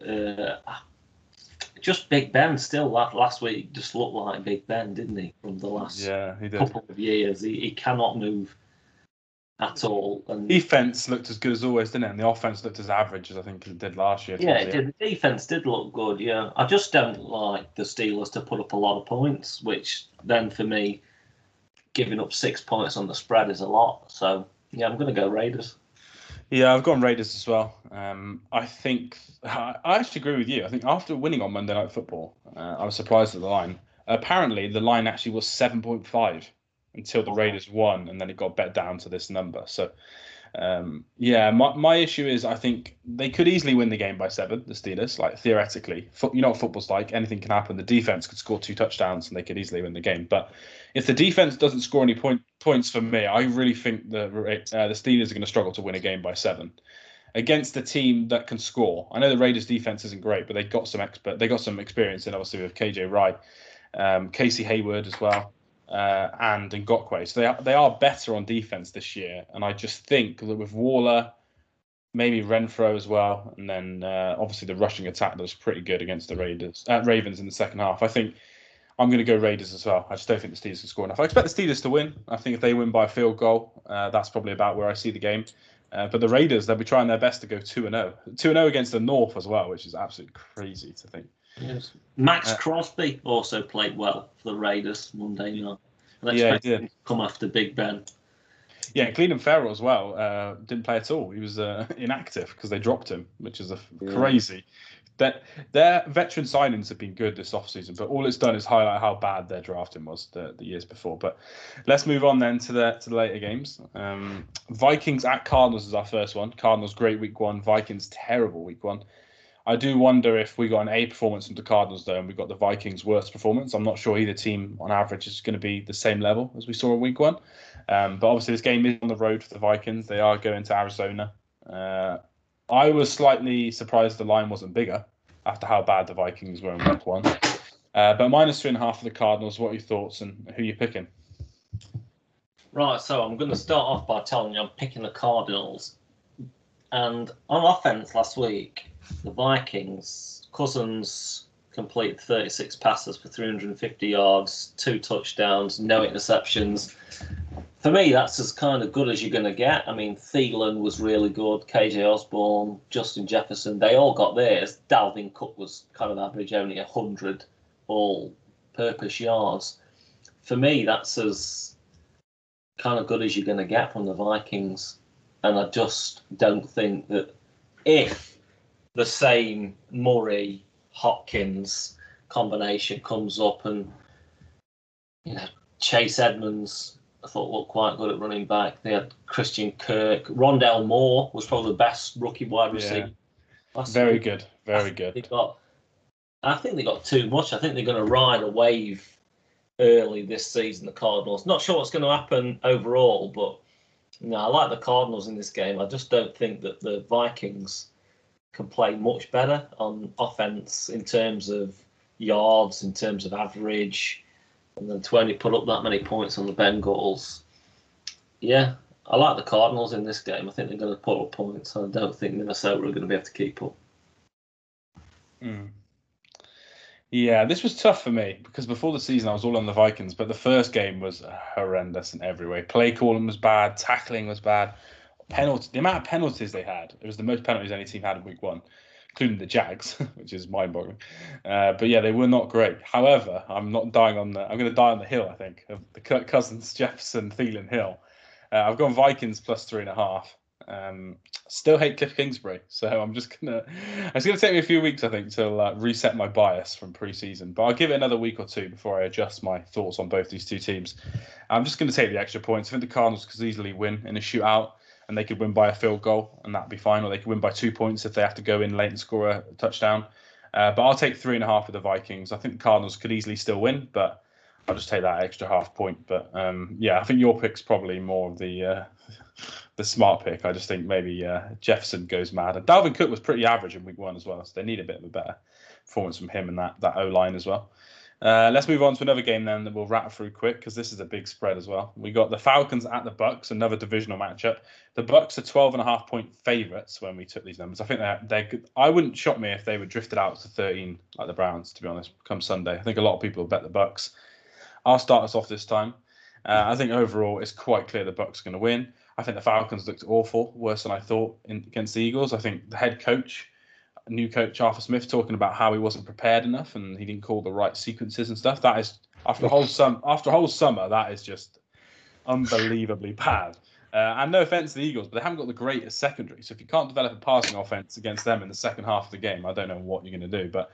Uh, just Big Ben still last week just looked like Big Ben, didn't he? From the last yeah, couple of years, he, he cannot move at all. And defense looked as good as always, didn't it? And the offense looked as average as I think it did last year. Yeah, it did. The defense did look good. Yeah, I just don't like the Steelers to put up a lot of points, which then for me, giving up six points on the spread is a lot. So yeah, I'm going to go Raiders. Yeah, I've gone Raiders as well. Um, I think I actually agree with you. I think after winning on Monday Night Football, uh, I was surprised at the line. Apparently, the line actually was seven point five until the Raiders won, and then it got bet down to this number. So um, yeah, my, my issue is I think they could easily win the game by seven, the Steelers, like theoretically. Fo- you know what football's like, anything can happen. The defense could score two touchdowns and they could easily win the game. But if the defense doesn't score any point, points for me, I really think the, uh, the Steelers are going to struggle to win a game by seven against a team that can score. I know the Raiders defense isn't great, but they got some expert, they got some experience in obviously with KJ Wright, um, Casey Hayward as well uh, and Ngakoue. So they are, they are better on defense this year, and I just think that with Waller, maybe Renfrow as well, and then uh, obviously the rushing attack that was pretty good against the Raiders, uh, Ravens in the second half. I think I'm going to go Raiders as well. I just don't think the Steelers can score enough. I expect the Steelers to win. I think if they win by a field goal, uh, that's probably about where I see the game. Uh, but the Raiders, they'll be trying their best to go 2 0. 2 0 against the North as well, which is absolutely crazy to think. Yes. Maxx uh, Crosby also played well for the Raiders Monday night. yeah, he did. Come after Big Ben. Yeah, Clelin Ferrell as well uh, didn't play at all. He was uh, inactive because they dropped him, which is a yeah. crazy. That their veteran signings have been good this offseason, but all it's done is highlight how bad their drafting was the, the years before. But let's move on then to the to the later games. Um, Vikings at Cardinals is our first one. Cardinals great week one. Vikings terrible week one. I do wonder if we got an A performance from the Cardinals though, and we got the Vikings' worst performance. I'm not sure either team on average is going to be the same level as we saw in Week One. Um, but obviously, this game is on the road for the Vikings. They are going to Arizona. Uh, I was slightly surprised the line wasn't bigger after how bad the Vikings were in Week One. Uh, but minus three and a half for the Cardinals. What are your thoughts and who are you picking? Right, so I'm going to start off by telling you I'm picking the Cardinals And on offense last week, the Vikings, Cousins completed 36 passes for 350 yards, two touchdowns, no interceptions. For me, that's as kind of good as you're going to get. I mean, Thielen was really good, KJ Osborn, Justin Jefferson, they all got theirs. Dalvin Cook was kind of average, only 100 all purpose yards. For me, that's as kind of good as you're going to get from the Vikings. And I just don't think that if the same Murray Hopkins combination comes up and you know Chase Edmonds I thought looked quite good at running back. They had Christian Kirk. Rondale Moore was probably the best rookie wide receiver. Yeah. Very good. Very good. They got I think they got too much. I think they're going to ride a wave early this season, the Cardinals. Not sure what's going to happen overall, but no, I like the Cardinals in this game. I just don't think that the Vikings can play much better on offense in terms of yards, in terms of average, and then to only put up that many points on the Bengals. Yeah, I like the Cardinals in this game. I think they're going to put up points. I don't think Minnesota are going to be able to keep up. Mm. Yeah, this was tough for me because before the season I was all on the Vikings, but the first game was horrendous in every way. Play calling was bad, tackling was bad, penalty. The amount of penalties they had, it was the most penalties any team had in Week One, including the Jags, which is mind-boggling. Uh, but yeah, they were not great. However, I'm not dying on the. I'm going to die on the hill. I think of the Kirk Cousins, Jefferson, Thielen hill. Uh, I've gone Vikings plus three and a half. Um, still hate Cliff Kingsbury, so I'm just gonna. It's gonna take me a few weeks, I think, to reset my bias from preseason. But I'll give it another week or two before I adjust my thoughts on both these two teams. I'm just gonna take the extra points. I think the Cardinals could easily win in a shootout, and they could win by a field goal, and that'd be fine. Or they could win by two points if they have to go in late and score a touchdown. Uh, but I'll take three and a half with the Vikings. I think the Cardinals could easily still win, but I'll just take that extra half point. But um, yeah, I think your pick's probably more of the uh, the smart pick. I just think maybe uh, Jefferson goes mad. And Dalvin Cook was pretty average in week one as well, so they need a bit of a better performance from him and that that O line as well. Uh, let's move on to another game then that we'll wrap through quick because this is a big spread as well. We got the Falcons at the Bucks, another divisional matchup. The Bucks are 12 and a half point favorites when we took these numbers. I think they're, they I wouldn't shock me if they were drifted out to 13 like the Browns, to be honest, come Sunday. I think a lot of people bet the Bucks. I'll start us off this time. Uh, I think overall it's quite clear the Bucks are going to win. I think the Falcons looked awful, worse than I thought in, against the Eagles. I think the head coach, new coach Arthur Smith, talking about how he wasn't prepared enough and he didn't call the right sequences and stuff. That is after a whole sum after a whole summer, that is just unbelievably bad. Uh, and no offense to the Eagles, but they haven't got the greatest secondary. So if you can't develop a passing offense against them in the second half of the game, I don't know what you're going to do. But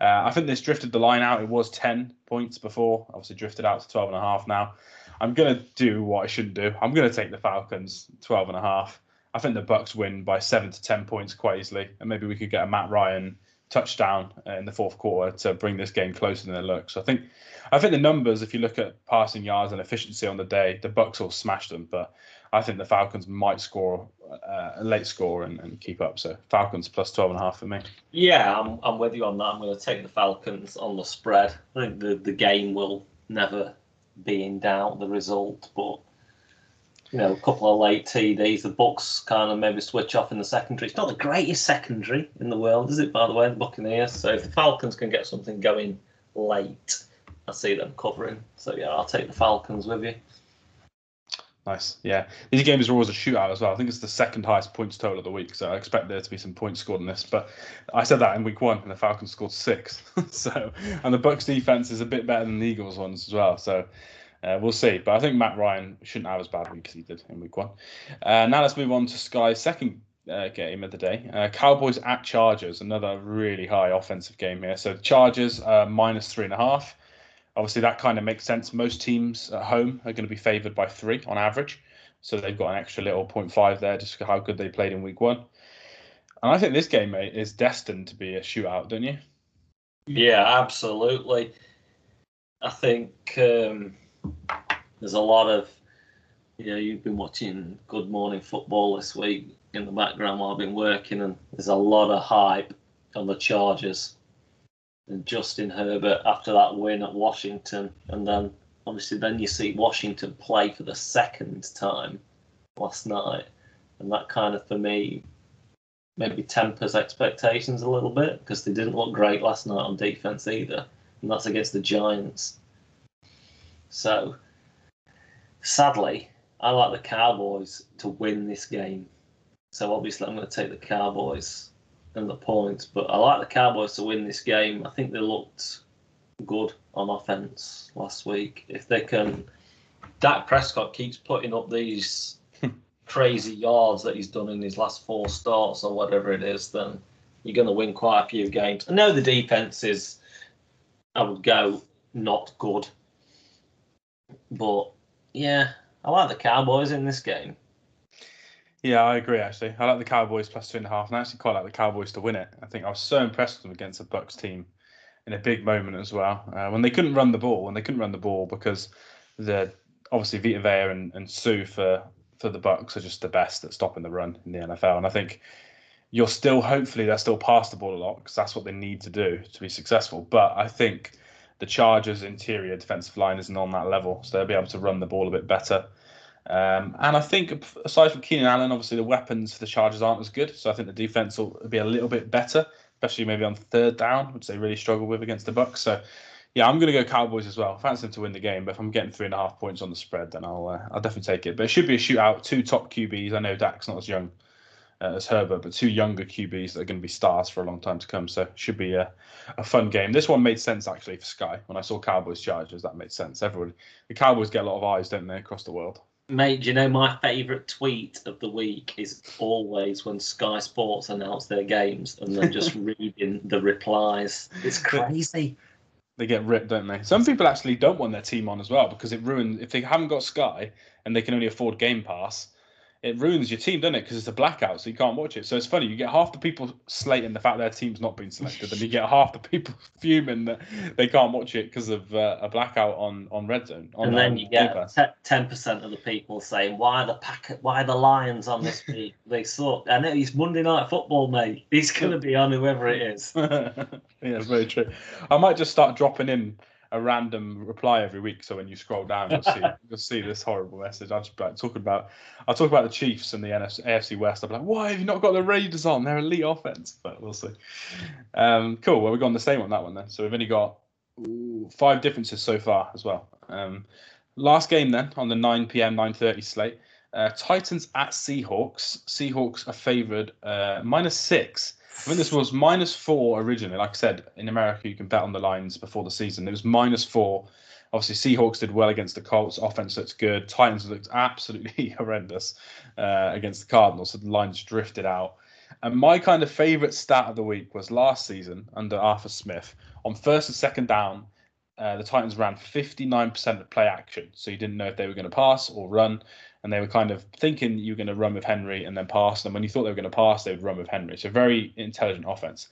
uh, I think this drifted the line out. It was 10 points before, obviously drifted out to 12 and a half now. I'm going to do what I shouldn't do. I'm going to take the Falcons 12 and a half. I think the Bucks win by 7 to 10 points quite easily. And maybe we could get a Matt Ryan touchdown in the fourth quarter to bring this game closer than it looks. I think I think the numbers, if you look at passing yards and efficiency on the day, the Bucks will smash them. But I think the Falcons might score uh, a late score and, and, keep up. So Falcons plus 12 and a half for me. Yeah, I'm, I'm with you on that. I'm going to take the Falcons on the spread. I think the, the game will never be in doubt, the result, but you know, a couple of late TDs. The Bucks kind of maybe switch off in the secondary. It's not the greatest secondary in the world, is it? By the way, the Buccaneers. So if the Falcons can get something going late, I see them covering. So yeah, I'll take the Falcons with you. Nice. Yeah. These games are always a shootout as well. I think it's the second highest points total of the week. So I expect there to be some points scored in this. But I said that in week one and the Falcons scored six. so and the Bucks defense is a bit better than the Eagles ones as well. So uh, we'll see. But I think Matt Ryan shouldn't have as bad week as he did in week one. Uh, now let's move on to Sky's second uh, game of the day. Uh, Cowboys at Chargers, another really high offensive game here. So Chargers uh, minus three and a half. Obviously, that kind of makes sense. Most teams at home are going to be favoured by three on average. So they've got an extra little 0.5 there just how good they played in week one. And I think this game, mate, is destined to be a shootout, don't you? Yeah, absolutely. I think um, there's a lot of, you know, you've been watching Good Morning Football this week in the background while I've been working, and there's a lot of hype on the Chargers and Justin Herbert after that win at Washington, and then obviously then you see Washington play for the second time last night, and that kind of for me maybe tempers expectations a little bit because they didn't look great last night on defense either, and that's against the Giants. So, sadly, I like the Cowboys to win this game. So obviously, I'm going to take the Cowboys and the points, but I like the Cowboys to win this game. I think they looked good on offense last week. If they can, Dak Prescott keeps putting up these crazy yards that he's done in his last four starts or whatever it is, then you're going to win quite a few games. I know the defense is, I would go, not good. But yeah, I like the Cowboys in this game. Yeah, I agree. Actually, I like the Cowboys plus two and a half, and I actually quite like the Cowboys to win it. I think I was so impressed with them against the Bucks team in a big moment as well. Uh, when they couldn't run the ball, when they couldn't run the ball because the obviously Vita Vea and, and Suh for for the Bucks are just the best at stopping the run in the NFL, and I think you're still hopefully they're still pass the ball a lot because that's what they need to do to be successful. But I think the Chargers' interior defensive line isn't on that level, so they'll be able to run the ball a bit better. Um, and I think aside from Keenan Allen, obviously the weapons for the Chargers aren't as good, so I think the defense will be a little bit better, especially maybe on third down, which they really struggle with against the Bucks. So yeah, I'm going to go Cowboys as well. Fancy them to win the game, but if I'm getting three and a half points on the spread, then I'll uh, I'll definitely take it. But it should be a shootout. Two top QBs. I know Dak's not as young uh, as Herbert, but two younger QBs that are going to be stars for a long time to come. So it should be a, a fun game. This one made sense actually for Sky. When I saw Cowboys Chargers, that made sense. Everyone, the Cowboys get a lot of eyes, don't they, across the world. Mate, do you know my favourite tweet of the week is always when Sky Sports announce their games and then just reading the replies. It's crazy. They get ripped, don't they? Some people actually don't want their team on as well because it ruins if they haven't got Sky and they can only afford Game Pass it ruins your team, doesn't it? Because it's a blackout, so you can't watch it. So it's funny. You get half the people slating the fact their team's not been selected, and you get half the people fuming that they can't watch it because of uh, a blackout on on Red Zone. On, and then you get ten percent of the people saying, "Why are the pack? Why the Lions on this week? they suck." I know it's Monday Night Football, mate. He's going to be on whoever it is. yeah, it's very true. I might just start dropping in a random reply every week. So when you scroll down, you'll see you'll see this horrible message. I'll just be like talking about I'll talk about the Chiefs and the NFC, AFC West. I'll be like, why have you not got the Raiders on? They're elite offense, but we'll see. Um, cool. Well, we've gone the same on that one then. So we've only got ooh, five differences so far as well. Um, last game then on the 9 p.m. 9:30 slate. Uh, Titans at Seahawks. Seahawks are favoured uh, minus six. I think this was minus four originally. Like I said, in America, you can bet on the lines before the season. It was minus four. Obviously, Seahawks did well against the Colts. Offense looks good. Titans looked absolutely horrendous uh, against the Cardinals. So the lines drifted out. And my kind of favorite stat of the week was last season under Arthur Smith. On first and second down, uh, the Titans ran 59% of play action. So you didn't know if they were going to pass or run and they were kind of thinking you were going to run with Henry and then pass. And when you thought they were going to pass, they would run with Henry. So very intelligent offense.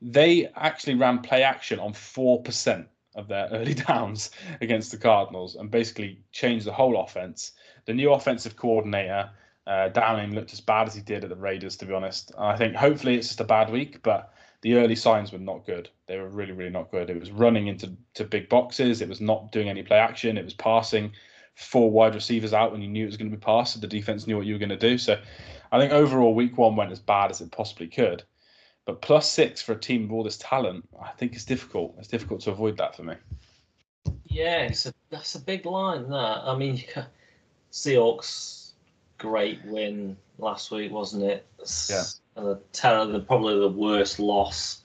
They actually ran play action on four percent of their early downs against the Cardinals and basically changed the whole offense. The new offensive coordinator, uh, Downing, looked as bad as he did at the Raiders, to be honest. I think hopefully it's just a bad week, but the early signs were not good. They were really, really not good. It was running into to big boxes. It was not doing any play action. It was passing four wide receivers out when you knew it was going to be passed. So the defense knew what you were going to do. So I think overall, week one went as bad as it possibly could. But plus six for a team with all this talent, I think it's difficult. It's difficult to avoid that for me. Yeah, it's a, that's a big line. That I mean, Seahawks, great win last week, wasn't it? Yeah. Uh, and the, ter- probably the worst loss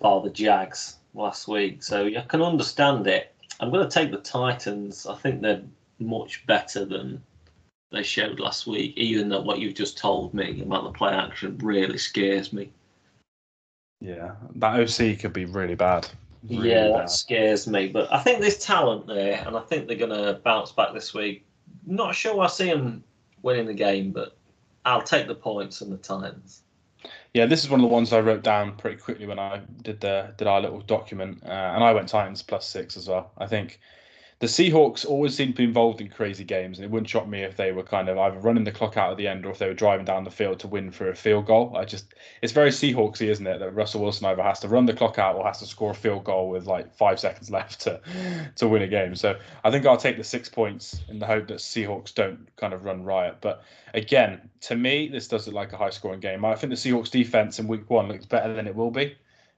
by the Jags last week. So I can understand it. I'm going to take the Titans. I think they're much better than they showed last week, even though what you've just told me about the play action really scares me. Yeah, that OC could be really bad. Really yeah, bad. that scares me. But I think there's talent there, and I think they're going to bounce back this week. Not sure I see them winning the game, but I'll take the points and the times. Yeah, this is one of the ones I wrote down pretty quickly when I did the did our little document, uh, and I went Titans plus six as well. I think the Seahawks always seem to be involved in crazy games, and it wouldn't shock me if they were kind of either running the clock out at the end or if they were driving down the field to win for a field goal. I just, it's very Seahawksy, isn't it, that Russell Wilson either has to run the clock out or has to score a field goal with like five seconds left to to win a game. So I think I'll take the six points in the hope that Seahawks don't kind of run riot. But again, to me, this does look like a high scoring game. I think the Seahawks defense in Week One looks better than it will be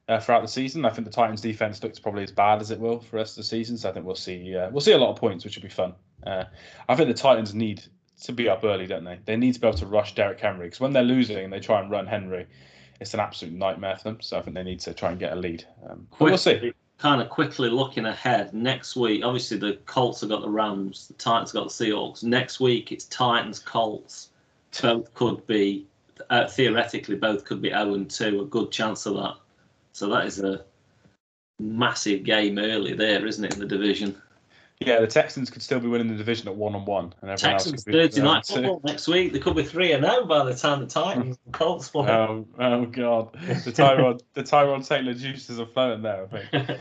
uh, throughout the season. I think the Titans' defense looks probably as bad as it will for the rest of the season. So I think we'll see uh, we'll see a lot of points, which will be fun. Uh, I think the Titans need to be up early, don't they? They need to be able to rush Derrick Henry because when they're losing and they try and run Henry, it's an absolute nightmare for them. So I think they need to try and get a lead. Um, we'll see. Kind of quickly looking ahead next week. Obviously, the Colts have got the Rams, the Titans got the Seahawks. Next week, it's Titans Colts. Both could be uh, theoretically both could be 0 and 2. A good chance of that. So that is a massive game early there, isn't it, in the division? Yeah, the Texans could still be winning the division at one on one, and everyone Texans else could Thursday night football next week. They could be three and zero by the time the Titans and Colts play. Oh, oh God, the Tyrod, the Tyrod Taylor juices are flowing there. I think.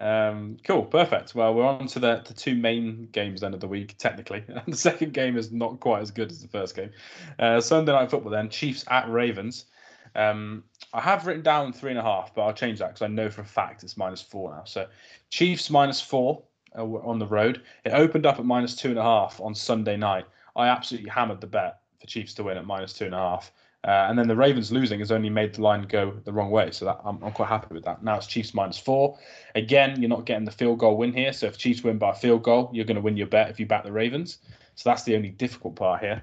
Um, cool, perfect. Well, we're on to the, the two main games then of the week, technically. the second game is not quite as good as the first game. Uh, Sunday night football then, Chiefs at Ravens. Um, I have written down three and a half, but I'll change that because I know for a fact it's minus four now. So Chiefs minus four uh, on the road. It opened up at minus two and a half on Sunday night. I absolutely hammered the bet for Chiefs to win at minus two and a half. Uh, and then the Ravens losing has only made the line go the wrong way. So that, I'm, I'm quite happy with that. Now it's Chiefs minus four. Again, you're not getting the field goal win here. So if Chiefs win by a field goal, you're going to win your bet if you back the Ravens. So that's the only difficult part here.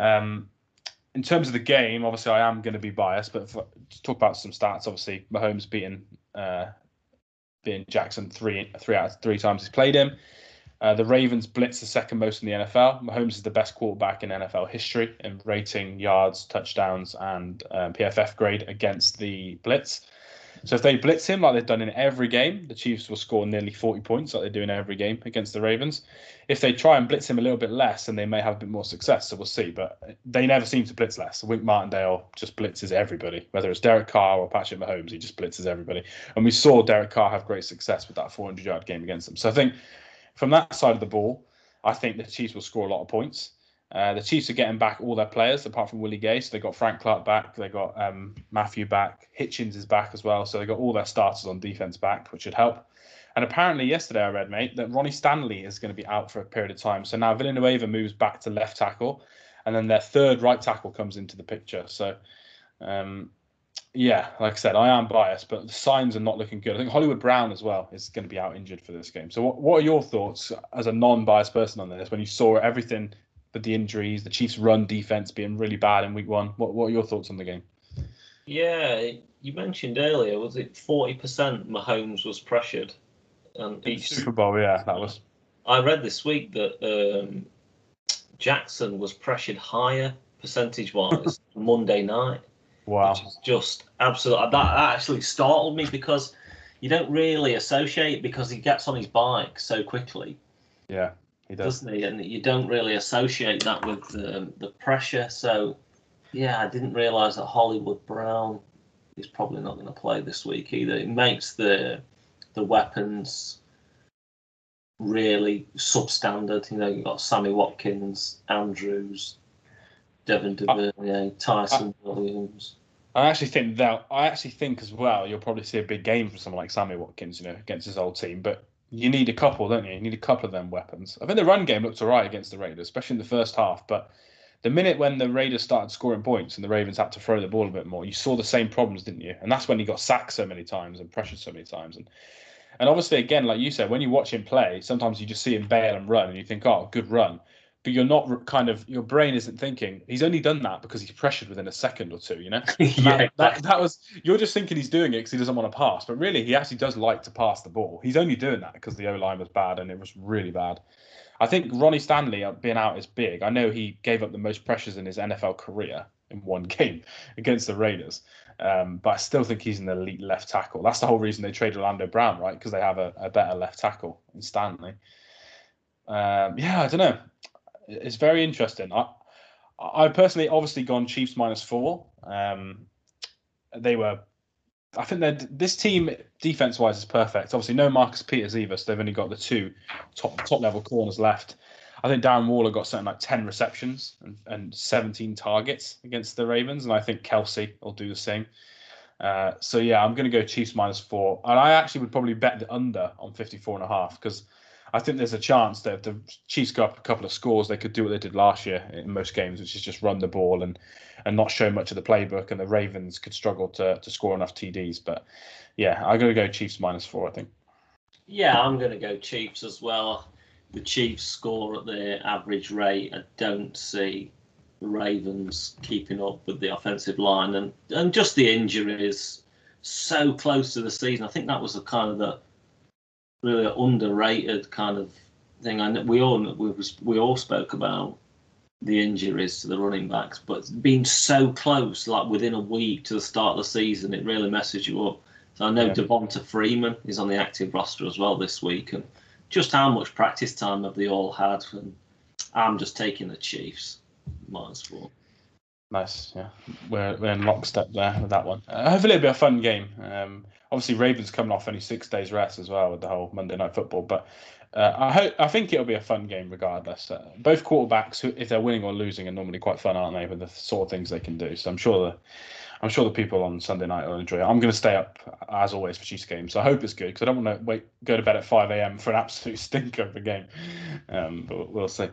Um, in terms of the game, obviously I am going to be biased, but for, to talk about some stats, obviously Mahomes beating uh, being Jackson three three out three times he's played him. Uh, the Ravens blitz the second most in the NFL. Mahomes is the best quarterback in NFL history in rating, yards, touchdowns, and um, PFF grade against the blitz. So if they blitz him like they've done in every game, the Chiefs will score nearly 40 points like they do in every game against the Ravens. If they try and blitz him a little bit less, then they may have a bit more success. So we'll see. But they never seem to blitz less. Wink Martindale just blitzes everybody, whether it's Derek Carr or Patrick Mahomes, he just blitzes everybody. And we saw Derek Carr have great success with that 400 yard game against them. So I think from that side of the ball, I think the Chiefs will score a lot of points. Uh, the Chiefs are getting back all their players apart from Willie Gay. So they got Frank Clark back, they got um, Mathieu back, Hitchens is back as well. So they got all their starters on defense back, which should help. And apparently yesterday I read, mate, that Ronnie Stanley is going to be out for a period of time. So now Villanueva moves back to left tackle, and then their third right tackle comes into the picture. So um, yeah, like I said, I am biased, but the signs are not looking good. I think Hollywood Brown as well is going to be out injured for this game. So, what, what are your thoughts as a non-biased person on this when you saw everything the injuries, the Chiefs' run defense being really bad in Week One? What What are your thoughts on the game? Yeah, you mentioned earlier, was it forty percent Mahomes was pressured, and each Super Bowl, yeah, that was. I read this week that um, Jackson was pressured higher percentage-wise Monday night. Wow. Which is just absolutely that actually startled me because you don't really associate because he gets on his bike so quickly. Yeah, he does. Doesn't he? And you don't really associate that with um, the pressure. So, yeah, I didn't realise that Hollywood Brown is probably not going to play this week either. It makes the the weapons really substandard. You know, you've got Sammy Watkins, Andrews, Devin Duvernay, Ty'Son Williams. I actually think that I actually think as well you'll probably see a big game from someone like Sammy Watkins, you know, against his old team. But you need a couple, don't you? You need a couple of them weapons. I think the run game looked alright against the Raiders, especially in the first half. But the minute when the Raiders started scoring points and the Ravens had to throw the ball a bit more, you saw the same problems, didn't you? And that's when he got sacked so many times and pressured so many times. And and obviously, again, like you said, when you watch him play, sometimes you just see him bail and run, and you think, "Oh, good run." But you're not kind of your brain isn't thinking. He's only done that because he's pressured within a second or two you know? Yeah, that, that, that, was you're just thinking he's doing it because he doesn't want to pass but really he actually does like to pass the ball. He's only doing that because the o-line was bad and it was really bad. I think ronnie stanley uh, being out is big. I know he gave up the most pressures in his nfl career in one game against the raiders um, but I still think he's an elite left tackle. That's the whole reason they traded Orlando Brown, right? Because they have a, a, better left tackle in Stanley. Um, yeah, I don't know it's very interesting. I I personally obviously gone Chiefs minus four. Um, they were I think that this team defense wise is perfect. Obviously, no Marcus Peters either, so they've only got the two top top level corners left. I think Darren Waller got something like 10 receptions and, and 17 targets against the Ravens, and I think Kelce will do the same. Uh, so yeah, I'm going to go Chiefs minus four, and I actually would probably bet the under on 54 and a half because I think there's a chance that if the Chiefs go up a couple of scores, they could do what they did last year in most games, which is just run the ball and and not show much of the playbook, and the Ravens could struggle to to score enough TDs. But yeah, I'm going to go Chiefs minus four. I think. Yeah, I'm going to go Chiefs as well. The Chiefs score at their average rate. I don't see the Ravens keeping up with the offensive line, and and just the injuries so close to the season. I think that was the kind of the really underrated kind of thing. And we all we, we all spoke about the injuries to the running backs, but being so close, like within a week to the start of the season, it really messes you up. So I know yeah. Devonta Freeman is on the active roster as well this week, and just how much practice time have they all had? And I'm just taking the Chiefs minus four. Nice, yeah. We're, we're in lockstep there with that one. Uh, hopefully, it'll be a fun game. Um, obviously, Ravens coming off only six days rest as well with the whole Monday Night Football, but uh, I hope I think it'll be a fun game regardless. Uh, both quarterbacks, if they're winning or losing, are normally quite fun, aren't they? With the sort of things they can do. So I'm sure the I'm sure the people on Sunday night will enjoy it. I'm going to stay up as always for Chiefs games. So I hope it's good because I don't want to wait go to bed at 5 a.m. for an absolute stinker of a game. Um, but we'll see.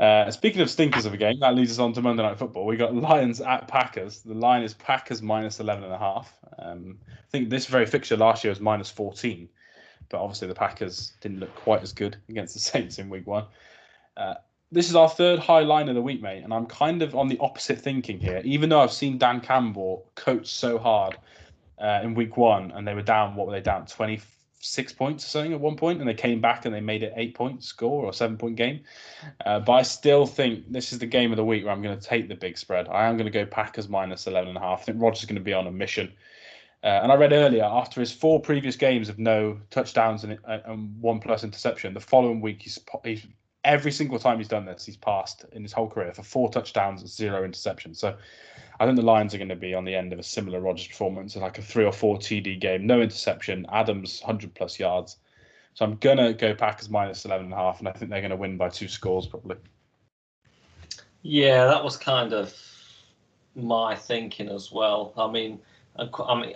Uh, speaking of stinkers of a game, that leads us on to Monday Night Football. We got Lions at Packers. The line is Packers minus 11 and a half. Um, I think this very fixture last year was minus 14, but obviously the Packers didn't look quite as good against the Saints in Week One. Uh, this is our third high line of the week, mate, and I'm kind of on the opposite thinking here. Even though I've seen Dan Campbell coach so hard uh, in Week One, and they were down, what were they down, 20 six points or something at one point, and they came back and they made it eight point score or seven point game. Uh, but I still think this is the game of the week where I'm going to take the big spread. I am going to go Packers minus 11 and a half. I think Rodgers is going to be on a mission. Uh, and I read earlier after his four previous games of no touchdowns and, uh, and one plus interception, the following week he's, he's every single time he's done this, he's passed in his whole career for four touchdowns and zero interceptions. So I think the Lions are going to be on the end of a similar Rodgers performance, like a three or four TD game, no interception, Adams 100 plus yards. So I'm going to go Packers minus 11 and a half, and I think they're going to win by two scores probably. Yeah, that was kind of my thinking as well. I mean, I mean,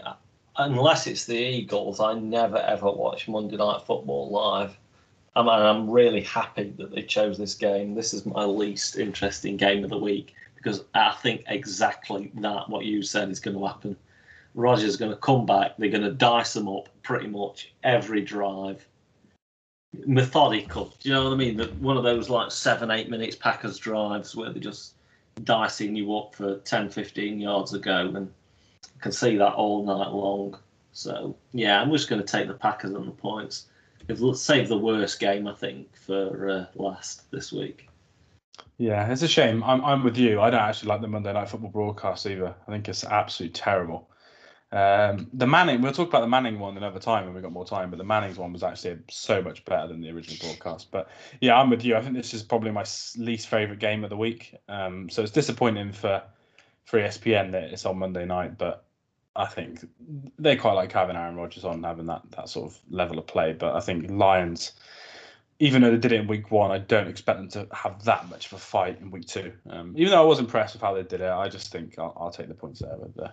unless it's the Eagles, I never ever watch Monday Night Football live. I mean, I'm really happy that they chose this game. This is my least interesting game of the week because I think exactly that what you said is going to happen. Rodgers going to come back. They're going to dice them up pretty much every drive. Methodical. Do you know what I mean? That one of those like seven, eight minutes Packers drives where they're just dicing you up for 10, 15 yards ago. And I can see that all night long. So, yeah, I'm just going to take the Packers on the points. If save the worst game, I think, for uh, last this week. Yeah, it's a shame. I'm I'm with you. I don't actually like the Monday Night Football broadcast either. I think it's absolutely terrible. Um, the Manning, we'll talk about the Manning one another time when we got more time, but the Manning's one was actually so much better than the original broadcast. But yeah, I'm with you. I think this is probably my least favorite game of the week. Um, so it's disappointing for for ESPN that it's on Monday night, but I think they quite like having Aaron Rodgers on, having that that sort of level of play. But I think Lions even though they did it in week one, I don't expect them to have that much of a fight in week two. Um, even though I was impressed with how they did it, I just think I'll, I'll take the points there with uh,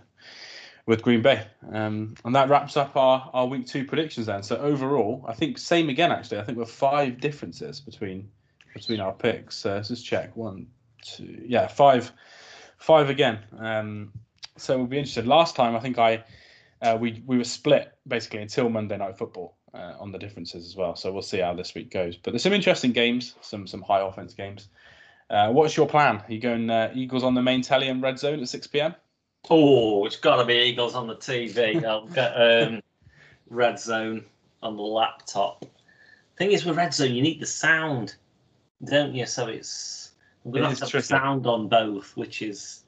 with Green Bay. Um, and that wraps up our, our week two predictions then. So overall, I think same again actually. I think we're five differences between between our picks. So let's just check one, two, yeah, five, five again. Um, so we'll be interested. Last time I think I uh, we we were split basically until Monday Night Football uh, on the differences as well. So we'll see how this week goes. But there's some interesting games, some some high offense games. Uh, what's your plan? Are you going uh, Eagles on the main telly and Red Zone at 6 p.m.? Oh, it's got to be Eagles on the TV. I'll get um, Red Zone on the laptop. Thing is, with Red Zone, you need the sound, don't you? So it's I'm going to have to have sound on both, which is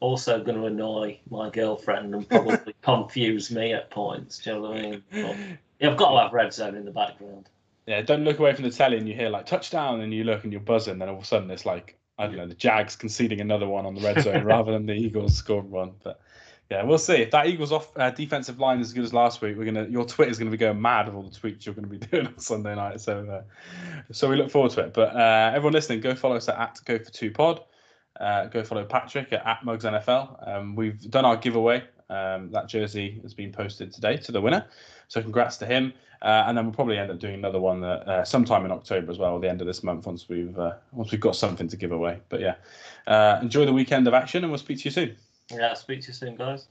also going to annoy my girlfriend and probably confuse me at points. Do you know what I mean? Yeah, I've got to have red zone in the background. Yeah, don't look away from the telly and you hear like touchdown and you look and you're buzzing, then all of a sudden it's like I don't know the Jags conceding another one on the red zone rather than the Eagles scoring one. But yeah, we'll see. If that Eagles off uh, defensive line is as good as last week, we're gonna your Twitter's gonna be going mad with all the tweets you're gonna be doing on Sunday night. So, uh, so we look forward to it. But uh, everyone listening, go follow us at, at Go for Two Pod. Uh, go follow Patrick at, at Mugs NFL. Um, we've done our giveaway. Um, that jersey has been posted today to the winner. So congrats to him. Uh, and then we'll probably end up doing another one uh, uh sometime in October as well, or the end of this month, once we've uh, once we've got something to give away. But yeah, uh, enjoy the weekend of action, and we'll speak to you soon. Yeah, I'll speak to you soon, guys.